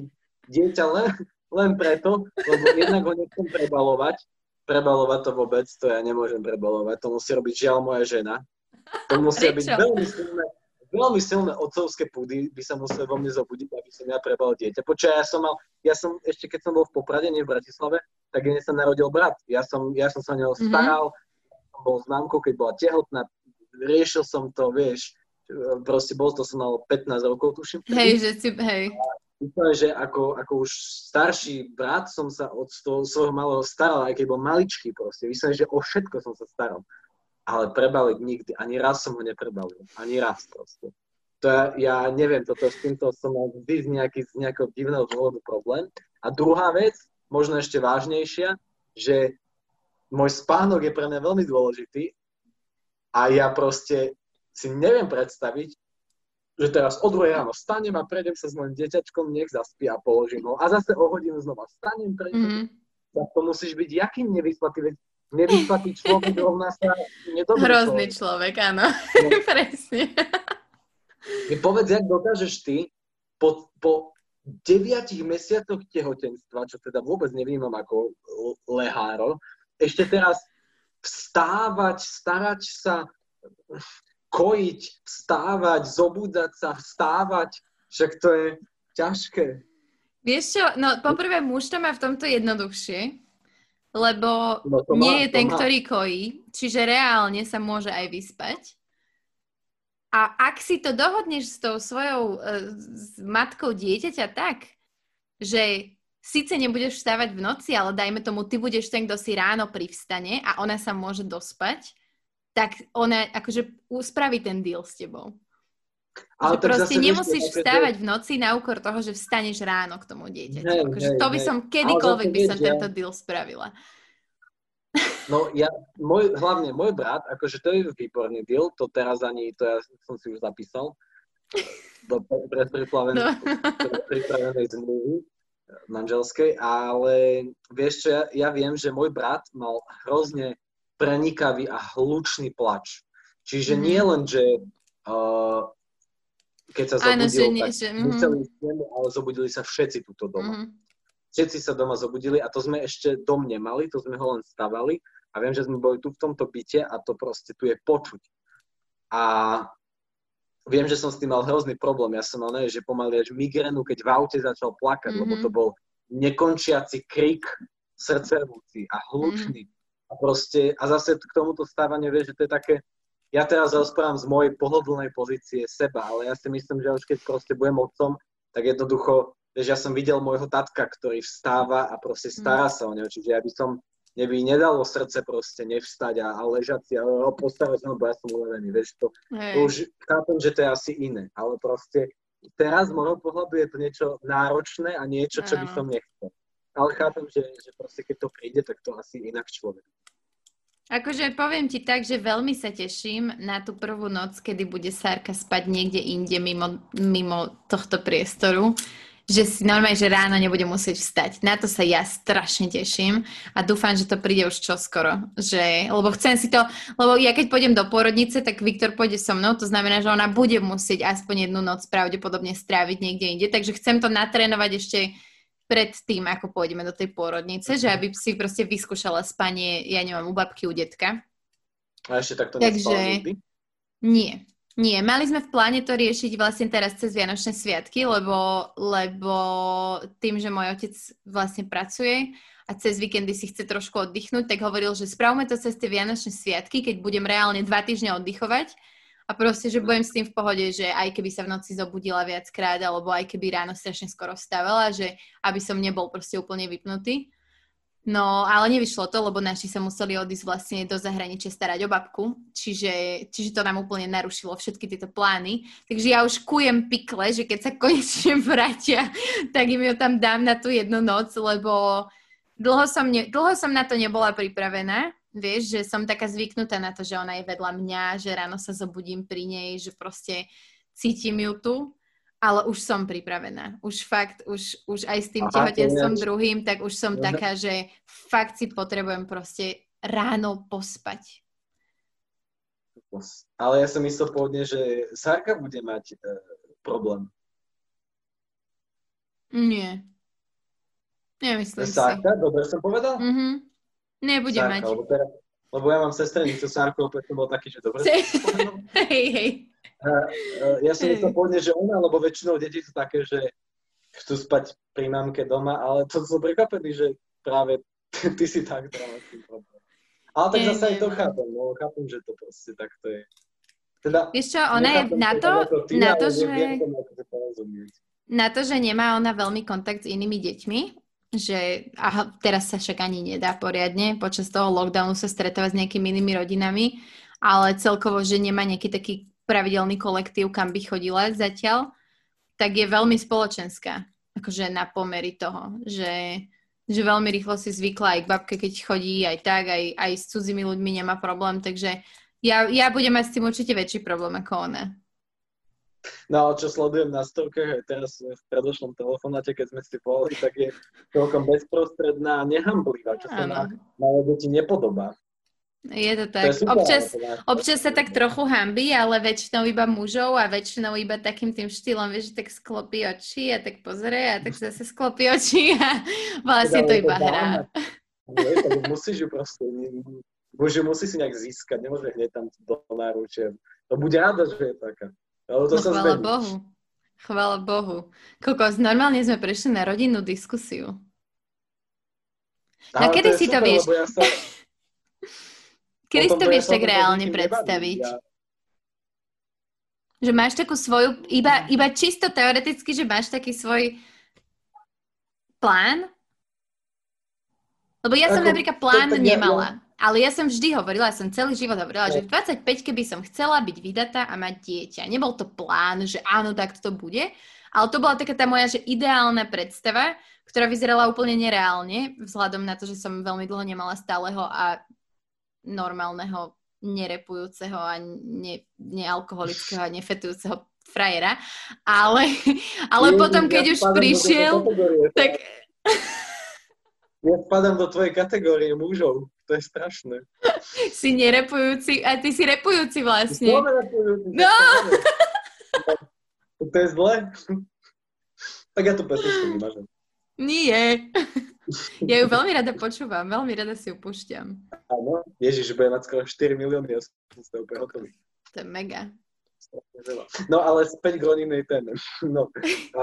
dieťa len, len preto, lebo jednak ho nechcem prebalovať, prebalovať to vôbec, to ja nemôžem prebalovať, to musí robiť žiaľ moja žena. To musia byť veľmi silné, veľmi silné otcovské púdy by sa museli vo mne zobudiť, aby som ja prebal dieťa. Počkaj, ja som mal, ja som ešte keď som bol v Poprade, nie v Bratislave, tak mne sa narodil brat. Ja som, ja som sa neho mhm. staral, mm-hmm. bol s mamkou, keď bola tehotná, riešil som to, vieš, proste bol to, som mal 15 rokov, tuším. Hej, že si, hej. Úplne, že ako, ako už starší brat som sa od toho svojho malého staral, aj keď bol maličký proste. Myslím, že o všetko som sa staral ale prebaliť nikdy, ani raz som ho neprebalil, ani raz proste. To ja, ja neviem, toto s týmto som mal vždy z, nejaký, z nejakého divného dôvodu problém. A druhá vec, možno ešte vážnejšia, že môj spánok je pre mňa veľmi dôležitý a ja proste si neviem predstaviť, že teraz o druhej ráno stanem a prejdem sa s mojim dieťačkom, nech zaspí a položím ho. A zase o hodinu znova stanem, prejdem. Mm-hmm. Tak to musíš byť jaký nevyspatý, nevyspatý človek rovná sa nedobrý Hrozný človek, človek áno. No. Presne. Mi povedz, jak dokážeš ty po, po deviatich mesiacoch tehotenstva, čo teda vôbec nevnímam ako leháro, ešte teraz vstávať, starať sa, kojiť, vstávať, zobúdzať sa, vstávať, však to je ťažké. Vieš čo, no poprvé muž to má v tomto jednoduchšie, lebo no má, nie je ten, má. ktorý kojí, čiže reálne sa môže aj vyspať. A ak si to dohodneš s tou svojou uh, s matkou dieťaťa tak, že síce nebudeš vstávať v noci, ale dajme tomu, ty budeš ten, kto si ráno privstane a ona sa môže dospať, tak ona akože uspraví ten deal s tebou. Ale že proste nemusíš vieš, vstávať v noci na úkor toho, že vstaneš ráno k tomu dieťaťu. Hej, akože hej, to by som, kedykoľvek by som ja... tento deal spravila. No ja, môj, hlavne môj brat, akože to je výborný deal, to teraz ani, to ja som si už zapísal do predpripravenej no. zmluvy manželskej, ale vieš čo, ja, ja viem, že môj brat mal hrozne prenikavý a hlučný plač. Čiže mm. nie len, že uh, keď sa zobudil, Áno, že nie, tak že, museli mm. ale zobudili sa všetci túto doma. Mm. Všetci sa doma zobudili a to sme ešte dom nemali, to sme ho len stavali a viem, že sme boli tu v tomto byte a to proste tu je počuť. A viem, že som s tým mal hrozný problém. Ja som mal, neviem, že pomaly až migrénu, keď v aute začal plakať, mm-hmm. lebo to bol nekončiaci krik srdcervúci a hlučný. Mm-hmm. A proste, a zase k tomuto stávaniu, vieš, že to je také, ja teraz rozprávam z mojej pohodlnej pozície seba, ale ja si myslím, že už keď proste budem otcom, tak jednoducho, vieš, ja som videl môjho tatka, ktorý vstáva a proste stará sa o neho, čiže ja by som, mne by nedalo srdce proste nevstať a, a ležať si a postarať sa, lebo ja som ulevený, vieš, to, to už chápem, že to je asi iné, ale proste teraz z môjho pohľadu je to niečo náročné a niečo, čo by som nechcel. Ale chápem, že, že proste keď to príde, tak to asi inak človek. Akože poviem ti tak, že veľmi sa teším na tú prvú noc, kedy bude Sárka spať niekde inde mimo, mimo tohto priestoru. Že si normálne, že ráno nebude musieť vstať. Na to sa ja strašne teším a dúfam, že to príde už čoskoro. Že, lebo chcem si to, lebo ja keď pôjdem do porodnice, tak Viktor pôjde so mnou, to znamená, že ona bude musieť aspoň jednu noc pravdepodobne stráviť niekde inde. Takže chcem to natrénovať ešte pred tým, ako pôjdeme do tej pôrodnice, že aby si proste vyskúšala spanie, ja neviem, u babky, u detka. A ešte takto Takže... Nie. Nie, mali sme v pláne to riešiť vlastne teraz cez Vianočné sviatky, lebo, lebo tým, že môj otec vlastne pracuje a cez víkendy si chce trošku oddychnúť, tak hovoril, že spravme to cez tie Vianočné sviatky, keď budem reálne dva týždne oddychovať a proste, že budem s tým v pohode, že aj keby sa v noci zobudila viackrát, alebo aj keby ráno strašne skoro vstávala, že aby som nebol proste úplne vypnutý. No, ale nevyšlo to, lebo naši sa museli odísť vlastne do zahraničia starať o babku, čiže, čiže to nám úplne narušilo všetky tieto plány. Takže ja už kujem pikle, že keď sa konečne vrátia, tak im ju tam dám na tú jednu noc, lebo dlho som, ne, dlho som na to nebola pripravená Vieš, že som taká zvyknutá na to, že ona je vedľa mňa, že ráno sa zobudím pri nej, že proste cítim ju tu, ale už som pripravená. Už fakt, už, už aj s tým tehotenstvom druhým, tak už som taká, že fakt si potrebujem proste ráno pospať. Ale ja som myslel pôvodne, že Sárka bude mať e, problém. Nie. Nemyslím Sárka? Dobre som povedal? Mhm. Nebude Sárka, mať. Lebo, teraz, lebo ja mám sestrenicu Sárku, preto bol taký, že dobre. hej, hej. ja som myslel pôvodne, že ona, lebo väčšinou deti sú také, že chcú spať pri mamke doma, ale to som prekvapený, že práve ty si tak práve s tým problém. Ale tak zase aj to chápem, no chápem, že to proste takto je. Teda, Vieš čo, ona je na to, na to, že... Na to, že nemá ona veľmi kontakt s inými deťmi, že a teraz sa však ani nedá poriadne, počas toho lockdownu sa stretávať s nejakými inými rodinami, ale celkovo, že nemá nejaký taký pravidelný kolektív, kam by chodila zatiaľ, tak je veľmi spoločenská, akože na pomery toho, že, že veľmi rýchlo si zvykla aj k babke, keď chodí, aj tak, aj, aj s cudzími ľuďmi nemá problém, takže ja, ja budem mať s tým určite väčší problém ako ona. No ale čo sledujem na stovkách aj teraz v predošlom telefonáte, keď sme si povedali, tak je celkom bezprostredná a nehamblivá, čo sa na, na deti nepodobá. Je to tak. To je super, občas, občas sa tak trochu hambí, ale väčšinou iba mužov a väčšinou iba takým tým štýlom, vieš, že tak sklopí oči a tak pozrie a tak zase sklopí oči a vlastne to iba hrá. Nie, tak musíš ju proste, bože, musí si nejak získať, nemôže hneď tam do náručia. To bude rada, že je taká. Ale to no, sa chvála zmení. Bohu. Chvála Bohu. Kokos, normálne sme prešli na rodinnú diskusiu. No Ale kedy si to vieš? Ja sa, Kedy si to ja vieš sa tak reálne predstaviť? Ja, Že máš takú svoju, iba, iba čisto teoreticky, že máš taký svoj plán? Lebo ja som Ako, napríklad plán tak- tak ja- nemala. Ale ja som vždy hovorila, ja som celý život hovorila, že v 25 keby som chcela byť vydatá a mať dieťa. Nebol to plán, že áno, tak to bude, ale to bola taká tá moja, že ideálna predstava, ktorá vyzerala úplne nereálne, vzhľadom na to, že som veľmi dlho nemala stáleho a normálneho, nerepujúceho a ne, nealkoholického a nefetujúceho frajera. Ale, ale potom, ja keď už prišiel, tak Ja spadám do tvojej kategórie mužov. To je strašné. si nerepujúci, a ty si repujúci vlastne. No. To je zle. Tak ja tu pesničku vymažem. Nie. Ja ju veľmi rada počúvam, veľmi rada si ju púšťam. Áno. Ježiš, bude mať skoro 4 milióny, ja som úplne hotový. To je mega. No ale späť k rodinej téme. No, a,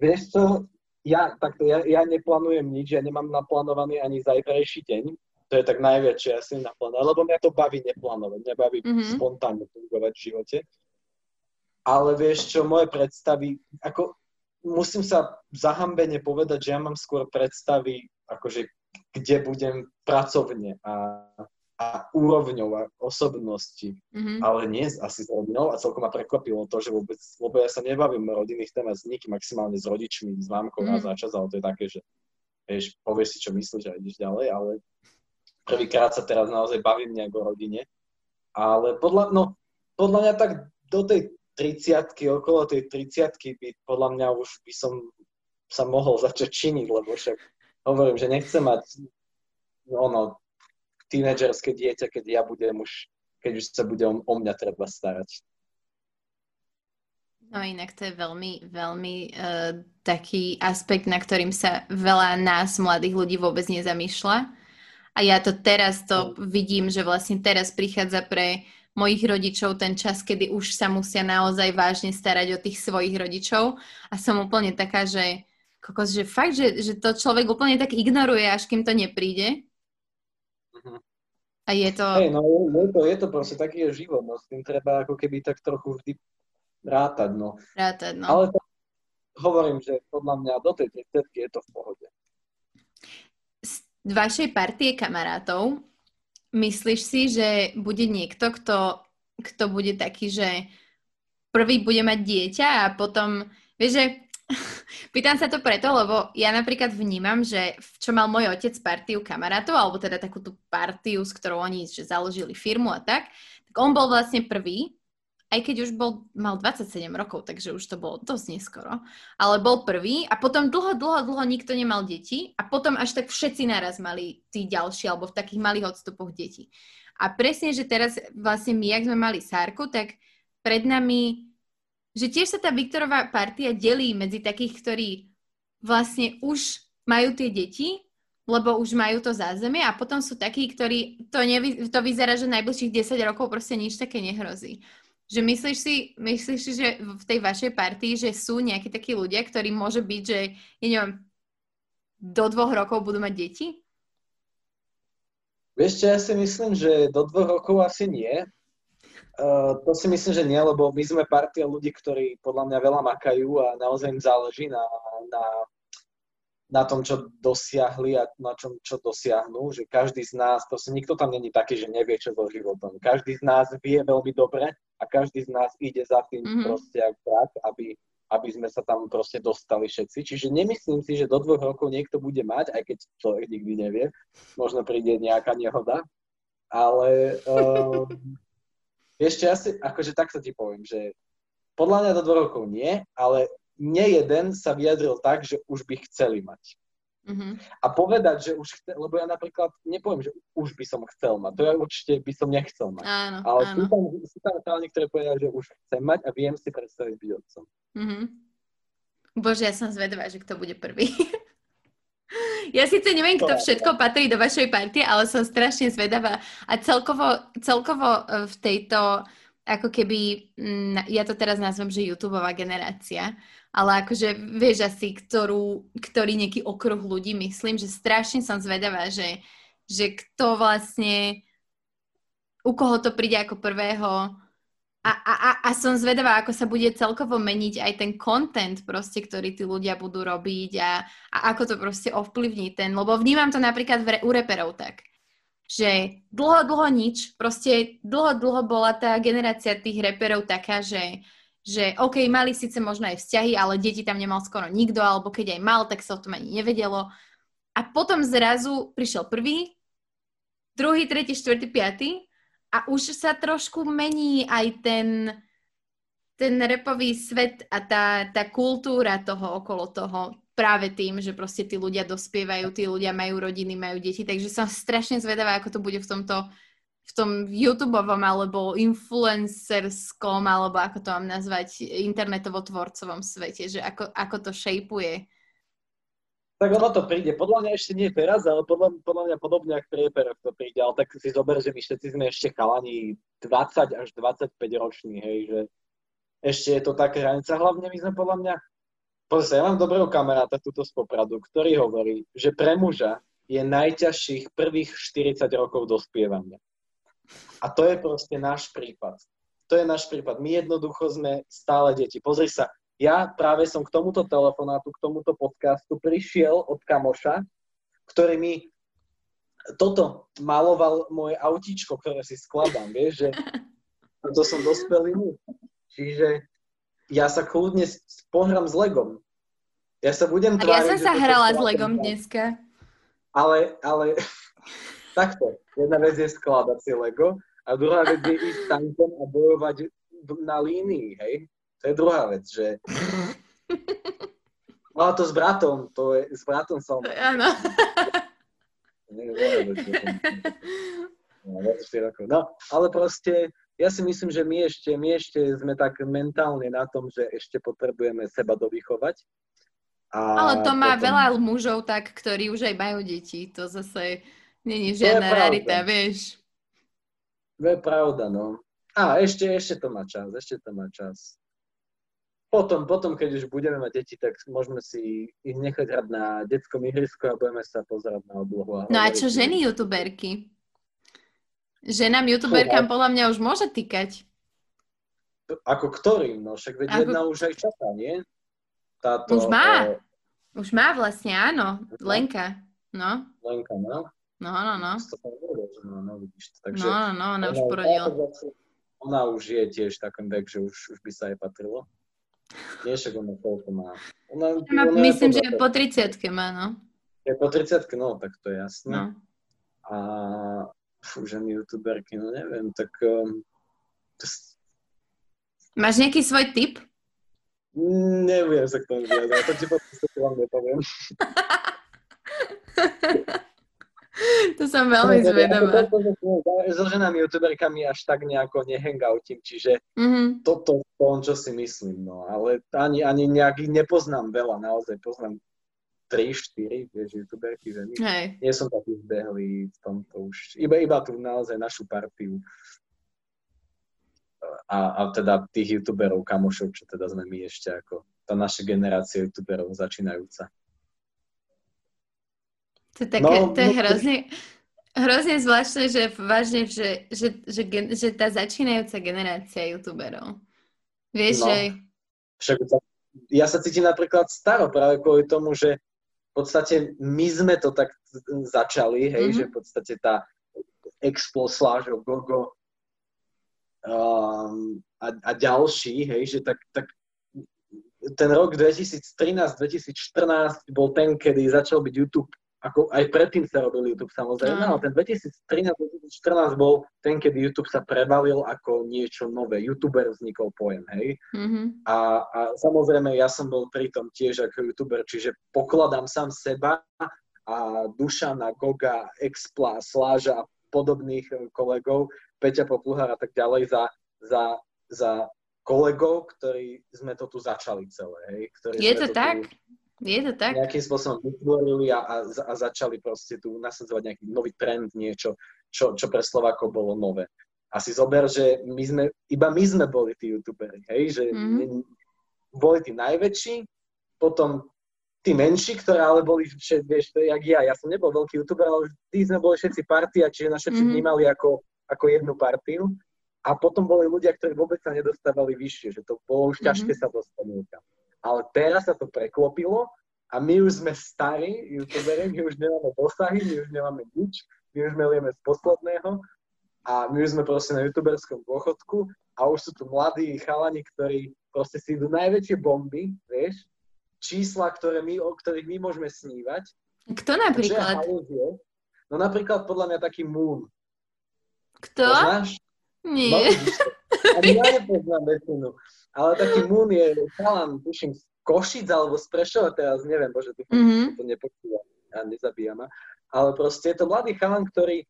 vieš čo, ja, takto, ja, ja neplánujem nič, ja nemám naplánovaný ani zajtrajší deň. To je tak najviac, čo ja si naplánujem, lebo mňa to baví neplánovať, mňa baví Mhm. spontánne fungovať v živote. Ale vieš čo, moje predstavy, ako musím sa zahambene povedať, že ja mám skôr predstavy, akože kde budem pracovne a, a úrovňou a osobnosti Mhm. ale nie asi s rodinou a celkom ma prekvapilo to, že vôbec, lebo ja sa nebavím o rodinných témach s nikým, maximálne s rodičmi, s mámkou Mm. raz za čas, ale to je také, že vieš, povieš si, čo myslíš a ideš ďalej, ale prvýkrát sa teraz naozaj bavím nejak o rodine, ale podľa, no, podľa mňa tak do tej 30 okolo tej 30 by podľa mňa už by som sa mohol začať činiť, lebo však hovorím, že nechcem mať ono, tínedžerské dieťa, keď ja budem už keď už sa bude o, o mňa treba starať. No inak to je veľmi, veľmi uh, taký aspekt, na ktorým sa veľa nás, mladých ľudí, vôbec nezamýšľa. A ja to teraz to vidím, že vlastne teraz prichádza pre mojich rodičov ten čas, kedy už sa musia naozaj vážne starať o tých svojich rodičov. A som úplne taká, že, kokos, že fakt, že, že to človek úplne tak ignoruje, až kým to nepríde. A je to... Hej, no je, to, je to proste taký je život, no s tým treba ako keby tak trochu vždy rátať, no. Rátať, no. Ale to, hovorím, že podľa mňa do tej 30 je to v pohode. z vašej partie kamarátov, myslíš si, že bude niekto, kto, kto bude taký, že prvý bude mať dieťa a potom, vieš, že pýtam sa to preto, lebo ja napríklad vnímam, že čo mal môj otec partiu kamarátov, alebo teda takú tú partiu, s ktorou oni že založili firmu a tak, tak on bol vlastne prvý, aj keď už bol, mal 27 rokov, takže už to bolo dosť neskoro, ale bol prvý a potom dlho, dlho, dlho nikto nemal deti a potom až tak všetci naraz mali tí ďalší alebo v takých malých odstupoch deti. A presne, že teraz vlastne my, jak sme mali Sárku, tak pred nami, že tiež sa tá Viktorová partia delí medzi takých, ktorí vlastne už majú tie deti, lebo už majú to zázemie a potom sú takí, ktorí to, nevy, to vyzerá, že najbližších 10 rokov proste nič také nehrozí. Že myslíš si, myslíš si, že v tej vašej partii, že sú nejakí takí ľudia, ktorí môže byť, že, ja neviem, do dvoch rokov budú mať deti? Vieš ja si myslím, že do dvoch rokov asi nie. Uh, to si myslím, že nie, lebo my sme partia ľudí, ktorí podľa mňa veľa makajú a naozaj im záleží na, na, na tom, čo dosiahli a na čom, čo dosiahnu, že každý z nás, proste nikto tam není taký, že nevie, čo so životom. Každý z nás vie veľmi dobre a každý z nás ide za tým Mhm. mm-hmm. proste ak tak, aby, aby sme sa tam proste dostali všetci. Čiže nemyslím si, že do dvoch rokov niekto bude mať, aj keď človek nikdy nevie, možno príde nejaká nehoda, ale um, ešte asi, akože takto ti poviem, že podľa mňa do dvoch rokov nie, ale nie jeden sa vyjadril tak, že už by chceli mať. Uh-huh. A povedať, že už chce, lebo ja napríklad nepoviem, že už by som chcel mať, to ja určite by som nechcel mať. Áno, Ale áno. sú tam, sú tam chalani, ktoré povedali, že už chcem mať a viem si predstaviť byť otcom. Uh-huh. Bože, ja som zvedavá, že kto bude prvý. Ja síce neviem, kto všetko patrí do vašej partie, ale som strašne zvedavá. A celkovo, celkovo e, v tejto, ako keby, ja to teraz nazvem, že YouTubeová generácia, ale akože vieš asi, ktorú, ktorý nejaký okruh ľudí, myslím, že strašne som zvedavá, že, že kto vlastne, u koho to príde ako prvého, a, a, a, som zvedavá, ako sa bude celkovo meniť aj ten content proste, ktorý tí ľudia budú robiť a, a ako to proste ovplyvní ten, lebo vnímam to napríklad v, u reperov tak, že dlho, dlho nič, proste dlho, dlho bola tá generácia tých reperov taká, že, že OK, mali síce možno aj vzťahy, ale deti tam nemal skoro nikto, alebo keď aj mal, tak sa o tom ani nevedelo. A potom zrazu prišiel prvý, druhý, tretí, štvrtý, piatý a už sa trošku mení aj ten, ten repový svet a tá, tá kultúra toho okolo toho. Práve tým, že proste tí ľudia dospievajú, tí ľudia majú rodiny, majú deti, takže som strašne zvedavá, ako to bude v tomto v tom YouTubeovom alebo influencerskom, alebo ako to mám nazvať, internetovo-tvorcovom svete, že ako, ako to šejpuje tak ono to príde. Podľa mňa ešte nie teraz, ale podľa, podľa mňa podobne ako pri reperoch to príde. Ale tak si zober, že my všetci sme ešte chalani 20 až 25 roční, hej, že ešte je to taká hranica. Hlavne my sme podľa mňa... Pozri ja mám dobrého kamaráta túto z Popradu, ktorý hovorí, že pre muža je najťažších prvých 40 rokov dospievania. A to je proste náš prípad. To je náš prípad. My jednoducho sme stále deti. Pozri sa, ja práve som k tomuto telefonátu, k tomuto podcastu prišiel od kamoša, ktorý mi toto maloval moje autíčko, ktoré si skladám, vieš, že to som dospelý muž. Čiže ja sa kľudne pohrám s Legom. Ja sa budem tváriť, Ja som sa hrala s Legom dneska. Ale, ale takto. Jedna vec je skladať si Lego a druhá vec je ísť tankom a bojovať na línii, hej? To je druhá vec, že... No to s bratom, to je, s bratom som... Áno. No, ale proste, ja si myslím, že my ešte, my ešte sme tak mentálne na tom, že ešte potrebujeme seba dovychovať. A ale to má potom... veľa mužov tak, ktorí už aj majú deti. To zase není žiadna rarita, vieš. To je pravda, no. A ešte, ešte to má čas, ešte to má čas. Potom, potom, keď už budeme mať deti, tak môžeme si ich nechať hrať na detskom ihrisku a budeme sa pozerať na oblohu. No a čo ženy youtuberky? Ženám youtuberkám podľa mňa už môže týkať. Ako ktorým? No však veď Ako... jedna už aj čaká, nie? Táto, už má. O... Už má vlastne, áno. Lenka. No. Lenka, no. No, no, no. No, no, vidíš to. Takže no, no, no, ona už porodila. Ona už je tiež takým vek, že už, už by sa jej patrilo. Nie, však ona koľko má. Ona, ona myslím, že po 30 má, no. Je po 30 no, tak to je jasné. No. A fú, ženy youtuberky, no neviem, tak... Um, to... Máš nejaký svoj tip? Neviem sa k tomu vyjadať, to ti potom vám nepoviem. to som veľmi zvedavá. So ženami youtuberkami až tak nejako nehangoutím, čiže mm-hmm. toto to on, čo si myslím, no. Ale ani, ani nejak nepoznám veľa, naozaj poznám 3, 4, vieš, youtuberky ženy. Hej. Nie som taký zbehlý v tomto už. Iba, iba tu naozaj našu partiu. A, a teda tých youtuberov, kamošov, čo teda sme my ešte ako tá naša generácia youtuberov začínajúca. To je, také, no, to je no, hrozne, hrozne zvláštne, že vážne, že, že, že, že tá začínajúca generácia youtuberov. Vieš, no, že... Však ja sa cítim napríklad staro práve kvôli tomu, že v podstate my sme to tak začali, hej, mm-hmm. že v podstate tá Explo, Slážo, Gogo um, a, a ďalší, hej, že tak, tak ten rok 2013-2014 bol ten, kedy začal byť YouTube ako aj predtým sa robil YouTube samozrejme, mm. ale ten 2013-2014 bol ten, kedy YouTube sa prevalil ako niečo nové. YouTuber vznikol pojem, hej. Mm-hmm. A, a samozrejme ja som bol pri tom tiež ako YouTuber, čiže pokladám sám seba a Dušana, Goga, Expla, Sláža a podobných eh, kolegov, Peťa Popluhar a tak ďalej za, za, za kolegov, ktorí sme to tu začali celé. Hej? Ktorí Je to, to tak? Tu, Je to tak? Nejakým spôsobom vytvorili a, a, a začali proste tu nasadzovať nejaký nový trend, niečo, čo, čo pre Slovákov bolo nové. A si zober, že my sme, iba my sme boli tí youtuberi, hej? Že mm-hmm. boli tí najväčší, potom tí menší, ktoré ale boli, že, vieš, to je jak ja, ja som nebol veľký youtuber, ale tí sme boli všetci partia, čiže nás všetci mm-hmm. vnímali ako, ako jednu partiu. A potom boli ľudia, ktorí vôbec sa nedostávali vyššie, že to bolo už ťažké mm-hmm. sa dostať niekam. Ale teraz sa to preklopilo a my už sme starí youtuberi, my už nemáme dosahy, my už nemáme nič, my už melieme z posledného a my už sme proste na youtuberskom dôchodku a už sú tu mladí chalani, ktorí proste si idú najväčšie bomby, vieš, čísla, ktoré my, o ktorých my môžeme snívať. Kto napríklad? No napríklad podľa mňa taký Moon. Kto? Poznáš? Nie. No, Ani ja nepoznám väčšinu. Ale taký Moon je chalan, tuším, z Košic alebo z Prešova, teraz neviem, bože, tu mm-hmm. to nepočúvam a nezabíja ma. Ale proste je to mladý chalan, ktorý...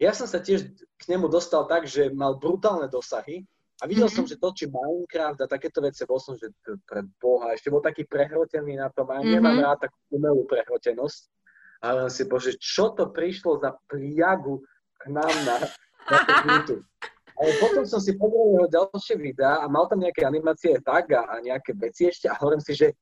Ja som sa tiež k nemu dostal tak, že mal brutálne dosahy a videl mm-hmm. som, že točí Minecraft a takéto veci, bol som, že pre Boha, ešte bol taký prehrotený na tom a mm-hmm. nemám rád takú umelú prehrotenosť. A len si, bože, čo to prišlo za priagu k nám na, na YouTube. Ale potom som si pozrel jeho ďalšie videá a mal tam nejaké animácie tak a, nejaké veci ešte a hovorím si, že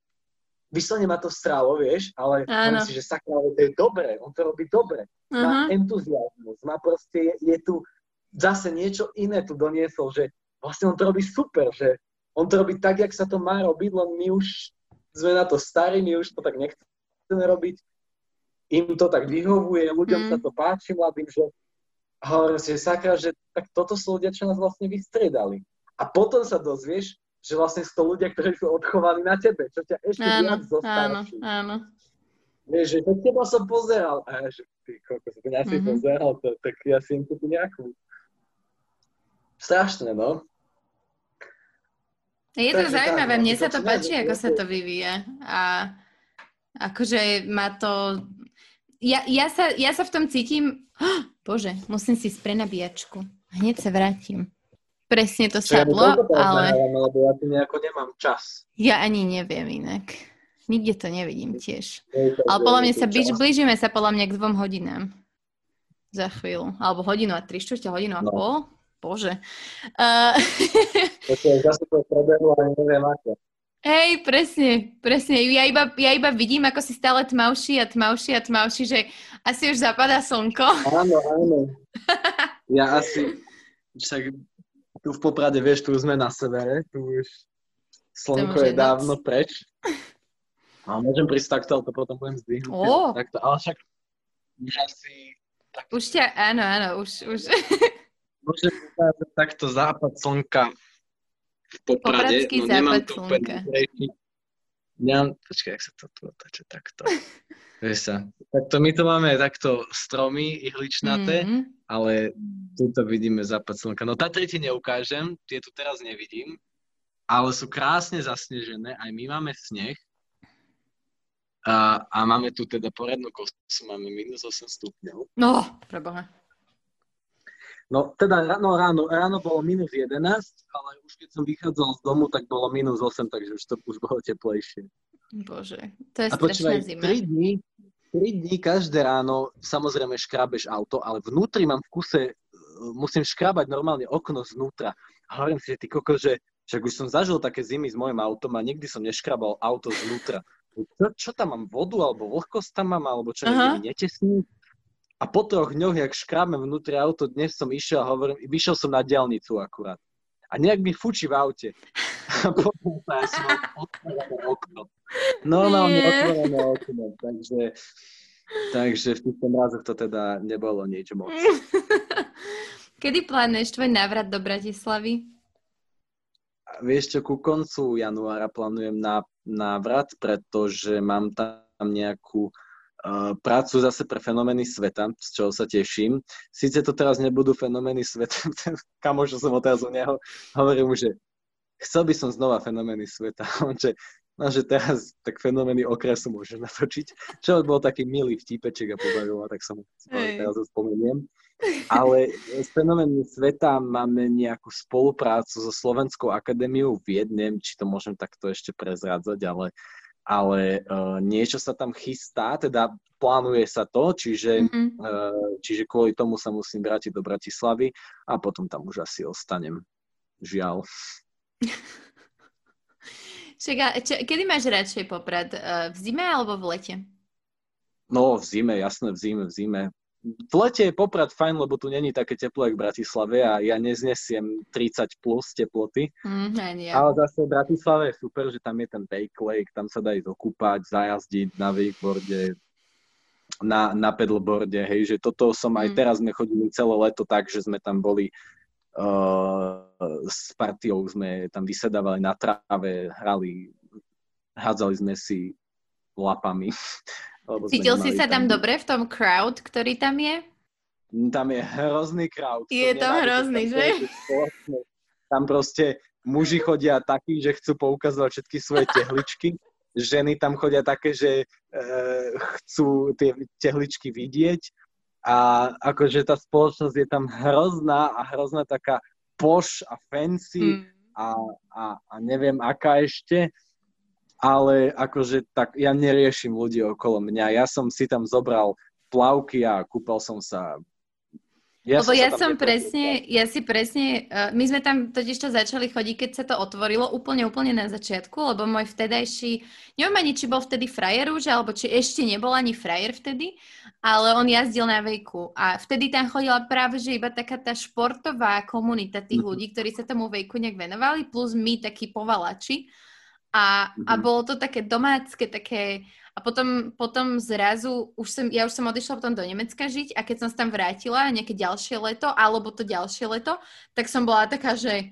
vyslovene ma to strálo, vieš, ale hovorím si, že sakra, to je dobré, on to robí dobre. Uh-huh. Má entuziasmus, má proste, je, je tu zase niečo iné tu doniesol, že vlastne on to robí super, že on to robí tak, jak sa to má robiť, len my už sme na to starí, my už to tak nechceme robiť. Im to tak vyhovuje, ľuďom mm. sa to páči, mladým, že a hovorím si, sakra, že tak toto sú ľudia, čo nás vlastne vystriedali. A potom sa dozvieš, že vlastne sú to ľudia, ktorí sú odchovaní na tebe, čo ťa ešte áno, viac Áno, áno. Vieš, že to teba som pozeral. A ja, že ty koľko som ja si mm-hmm. pozeral, to, tak ja si im tu nejakú. Strašné, no. Je to Takže zaujímavé, mne sa to páči, ako sa to vyvíja. A akože má to... Ja, ja, sa, ja sa v tom cítim... Oh, Bože, musím si sprenabíjačku. Hneď sa vrátim. Presne to sadlo, ja ale... Lebo ja tu nejako nemám čas. Ja ani neviem inak. Nikde to nevidím tiež. Ale podľa mňa sa blíž, blížime sa podľa mňa k dvom hodinám. Za chvíľu. Alebo hodinu a tri štvrte, hodinu a no. pol. Bože. Uh... zase to prebehlo a neviem ako. Hej, presne, presne. Ja iba, ja iba vidím, ako si stále tmavší a tmavší a tmavší, že asi už zapadá slnko. Áno, áno. Ja asi, však tu v Poprade, vieš, tu sme na severe, tu už slnko je dávno noc. preč. A môžem prísť takto, ale to potom budem zdvihnúť. Oh. Takto, ale však už asi... Tak... Už ťa, áno, áno, už... už. Môžem ukázať takto západ slnka v Poprade, no nemám tu Nemám, počkaj, jak sa to tu otáča takto. Vieš sa. Takto my tu máme takto stromy ihličnaté, mm-hmm. ale tu to vidíme západ slnka. No Tatry ti neukážem, tie tu teraz nevidím, ale sú krásne zasnežené, aj my máme sneh. A, a máme tu teda poradnú kosu, máme minus 8 stupňov. No, preboha. No teda no, ráno, ráno bolo minus 11, ale už keď som vychádzal z domu, tak bolo minus 8, takže už to už bolo teplejšie. Bože, to je a strašná zima. 3 dní, 3 dní každé ráno samozrejme škrabeš auto, ale vnútri mám v kuse, e, musím škrabať normálne okno znútra. A hovorím si, že ty koko, že však už som zažil také zimy s mojim autom a nikdy som neškrabal auto znútra. Čo, čo tam mám, vodu alebo vlhkosť tam mám, alebo čo uh-huh. netesní? A po troch dňoch, jak škrábem vnútri auto, dnes som išiel a hovorím, vyšiel som na diálnicu akurát. A nejak mi fučí v aute. A potom ja som otvorené okno. Normálne otvorené okno. Takže, takže v týchto mrazoch to teda nebolo nič moc. Kedy plánuješ tvoj návrat do Bratislavy? Vieš čo, ku koncu januára plánujem návrat, pretože mám tam nejakú prácu zase pre fenomény sveta, z čoho sa teším. Sice to teraz nebudú fenomény sveta, kamož som otázal u neho, hovorím mu, že chcel by som znova fenomény sveta. On, že, no, že teraz tak fenomény okresu môže natočiť. Čo bol taký milý vtípeček a pobavil tak som si teraz spomeniem. Ale s fenoménmi sveta máme nejakú spoluprácu so Slovenskou akadémiou v jednom, či to môžem takto ešte prezrádzať, ale ale uh, niečo sa tam chystá, teda plánuje sa to, čiže, mm-hmm. uh, čiže kvôli tomu sa musím vrátiť do Bratislavy a potom tam už asi ostanem. Žiaľ. Čaká, čo, kedy máš radšej Poprad? Uh, v zime alebo v lete? No, v zime, jasné, v zime, v zime. V lete je Poprad fajn, lebo tu není také teplo, ako v Bratislave a ja neznesiem 30 plus teploty. Mm, nie. Ale zase v Bratislave je super, že tam je ten Bake Lake, tam sa dá ísť okúpať, zajazdiť na wakeboarde, na, na pedalboarde, hej, že toto som aj mm. teraz sme chodili celé leto tak, že sme tam boli uh, s partiou, sme tam vysedávali na tráve, hrali, hádzali sme si lapami. Cítil si sa tam, tam dobre v tom crowd, ktorý tam je? Tam je hrozný crowd. Je to hrozný, že? Tam proste muži chodia takí, že chcú poukazovať všetky svoje tehličky ženy tam chodia také, že e, chcú tie tehličky vidieť a akože tá spoločnosť je tam hrozná a hrozná taká poš a fancy mm. a, a, a neviem aká ešte, ale akože tak ja neriešim ľudí okolo mňa. Ja som si tam zobral plavky a kúpal som sa ja Lebo ja som presne, ja si presne, uh, my sme tam totiž to začali chodiť, keď sa to otvorilo úplne, úplne na začiatku, lebo môj vtedajší, neviem ani, či bol vtedy frajer už, alebo či ešte nebol ani frajer vtedy, ale on jazdil na vejku a vtedy tam chodila práve, že iba taká tá športová komunita tých mhm. ľudí, ktorí sa tomu vejku nejak venovali, plus my takí povalači. A, a mhm. bolo to také domácké, také a potom, potom zrazu, už som, ja už som odišla potom do Nemecka žiť a keď som sa tam vrátila nejaké ďalšie leto, alebo to ďalšie leto, tak som bola taká, že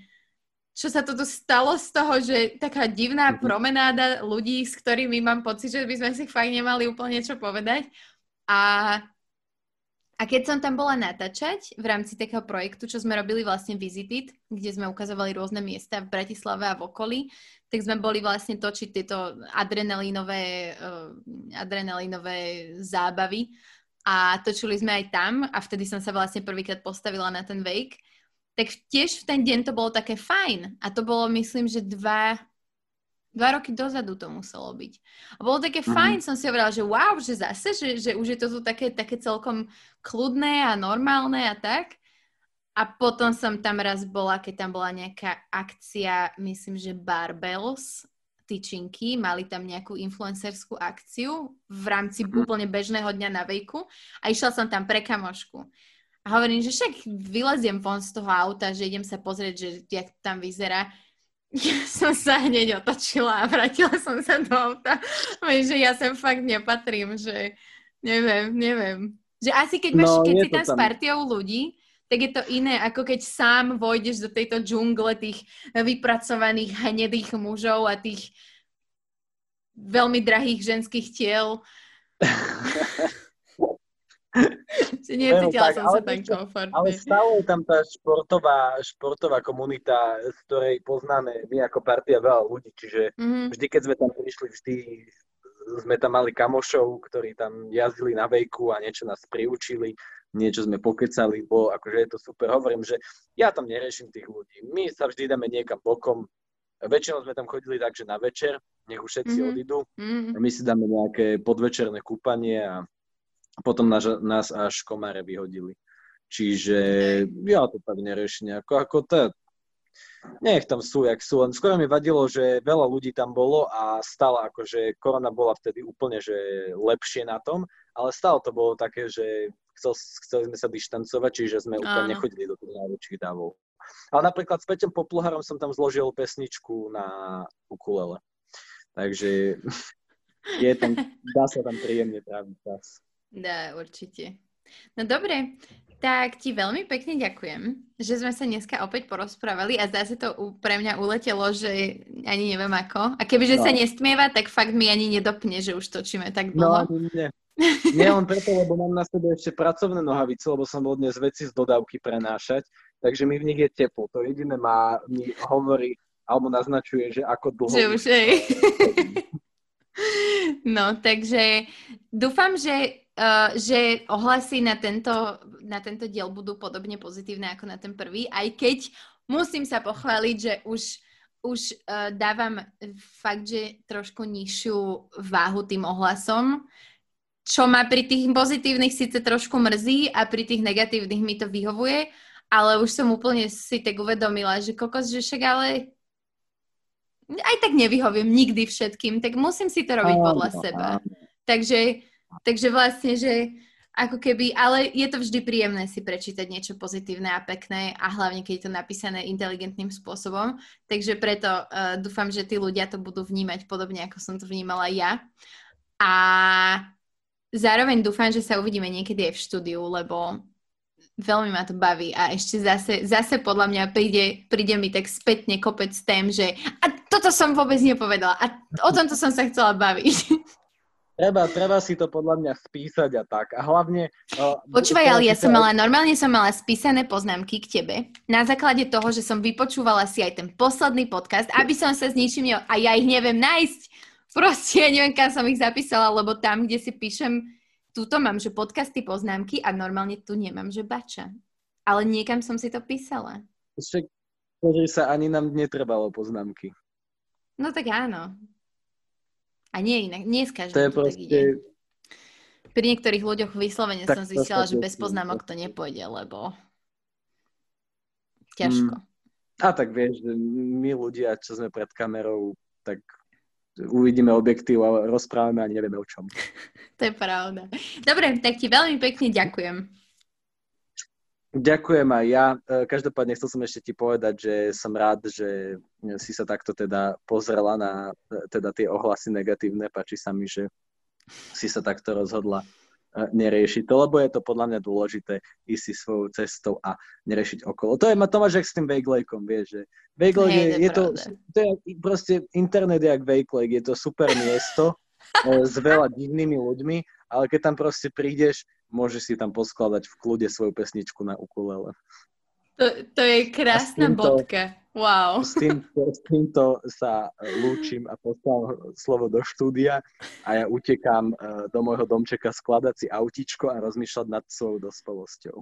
čo sa toto stalo z toho, že taká divná mhm. promenáda ľudí, s ktorými mám pocit, že by sme si fakt nemali úplne čo povedať. A a keď som tam bola natáčať v rámci takého projektu, čo sme robili vlastne Visited, kde sme ukazovali rôzne miesta v Bratislave a v okolí, tak sme boli vlastne točiť tieto adrenalinové, uh, adrenalinové zábavy a točili sme aj tam a vtedy som sa vlastne prvýkrát postavila na ten wake. Tak tiež v ten deň to bolo také fajn a to bolo myslím, že dva, Dva roky dozadu to muselo byť. A bolo také mm-hmm. fajn, som si hovorila, že wow, že zase, že, že už je to tu také, také celkom kľudné a normálne a tak. A potom som tam raz bola, keď tam bola nejaká akcia, myslím, že Barbells, tyčinky, mali tam nejakú influencerskú akciu v rámci mm-hmm. úplne bežného dňa na vejku a išla som tam pre kamošku. A hovorím, že však vyleziem von z toho auta, že idem sa pozrieť, že jak tam vyzerá ja som sa hneď otočila a vrátila som sa do auta. že ja sem fakt nepatrím, že neviem, neviem. Že asi keď, máš, no, keď si tam, tam s partiou ľudí, tak je to iné, ako keď sám vojdeš do tejto džungle tých vypracovaných hnedých mužov a tých veľmi drahých ženských tiel. Necítila som sa tak komfortne. Ale stále je tam tá športová, športová komunita, z ktorej poznáme my ako partia veľa ľudí, čiže mm-hmm. vždy, keď sme tam prišli, vždy sme tam mali kamošov, ktorí tam jazdili na vejku a niečo nás priučili, niečo sme pokecali, bo akože je to super. Hovorím, že ja tam neriešim tých ľudí. My sa vždy dáme niekam bokom. Väčšinou sme tam chodili tak, že na večer, nech už všetci mm-hmm. odídu. Mm-hmm. My si dáme nejaké podvečerné kúpanie a potom nás, nás až komáre vyhodili. Čiže ja to tak neriešim nejako. Ako to, nech tam sú, jak sú. Len skoro mi vadilo, že veľa ľudí tam bolo a stále akože korona bola vtedy úplne že lepšie na tom, ale stále to bolo také, že chcel, chceli sme sa dištancovať, čiže sme úplne Áno. nechodili do tých najväčších dávov. Ale napríklad s Peťom Popluharom som tam zložil pesničku na ukulele. Takže je tam, dá sa tam príjemne tráviť čas. Dá, určite. No dobre, tak ti veľmi pekne ďakujem, že sme sa dneska opäť porozprávali a zase to pre mňa uletelo, že ani neviem ako. A kebyže no. sa nestmieva, tak fakt mi ani nedopne, že už točíme tak no, dlho. No, nie. Nie len preto, lebo mám na sebe ešte pracovné nohavice, lebo som bol dnes veci z dodávky prenášať, takže mi v nich je teplo. To jediné má, mi hovorí, alebo naznačuje, že ako dlho... Že už, hej. No, takže dúfam, že uh, že ohlasy na tento, na tento diel budú podobne pozitívne ako na ten prvý, aj keď musím sa pochváliť, že už už uh, dávam fakt, že trošku nižšiu váhu tým ohlasom, čo ma pri tých pozitívnych síce trošku mrzí a pri tých negatívnych mi to vyhovuje, ale už som úplne si tak uvedomila, že kokos, že však ale aj tak nevyhoviem nikdy všetkým, tak musím si to robiť podľa seba. Takže, takže vlastne, že ako keby, ale je to vždy príjemné si prečítať niečo pozitívne a pekné a hlavne, keď je to napísané inteligentným spôsobom. Takže preto uh, dúfam, že tí ľudia to budú vnímať podobne, ako som to vnímala ja. A zároveň dúfam, že sa uvidíme niekedy aj v štúdiu, lebo veľmi ma to baví a ešte zase, zase podľa mňa príde, príde mi tak spätne kopec tém, že a toto som vôbec nepovedala a o tomto som sa chcela baviť. Treba, treba si to podľa mňa spísať a tak. A hlavne... Uh, Počúvaj, ale ja som mala, normálne som mala spísané poznámky k tebe na základe toho, že som vypočúvala si aj ten posledný podcast, aby som sa s ničím... Ne... A ja ich neviem nájsť. Proste ja neviem, kam som ich zapísala, lebo tam, kde si píšem, túto mám, že podcasty, poznámky a normálne tu nemám, že bača. Ale niekam som si to písala. Však, sa, ani nám netrebalo poznámky. No tak áno. A nie inak, nie s každým to, je to proste... tak ide. Pri niektorých ľuďoch vyslovene tak som zistila, že bez poznámok to nepôjde, lebo ťažko. Mm. A tak vieš, my ľudia, čo sme pred kamerou, tak uvidíme objektív a rozprávame a nevieme o čom. to je pravda. Dobre, tak ti veľmi pekne ďakujem. Ďakujem aj ja. E, každopádne chcel som ešte ti povedať, že som rád, že si sa takto teda pozrela na e, teda tie ohlasy negatívne. Páči sa mi, že si sa takto rozhodla neriešiť to, lebo je to podľa mňa dôležité ísť si svojou cestou a neriešiť okolo. To je to máš jak s tým Vejglejkom, vieš, že Vejglejk je, je, to, to je proste, internet je jak Vejglejk, je to super miesto s veľa divnými ľuďmi, ale keď tam proste prídeš, môžeš si tam poskladať v kľude svoju pesničku na ukulele. To, to je krásna týmto, bodka. Wow. S týmto, s týmto sa lúčim a postávam slovo do štúdia a ja utekám eh, do môjho domčeka skladať si autičko a rozmýšľať nad svojou dospelosťou.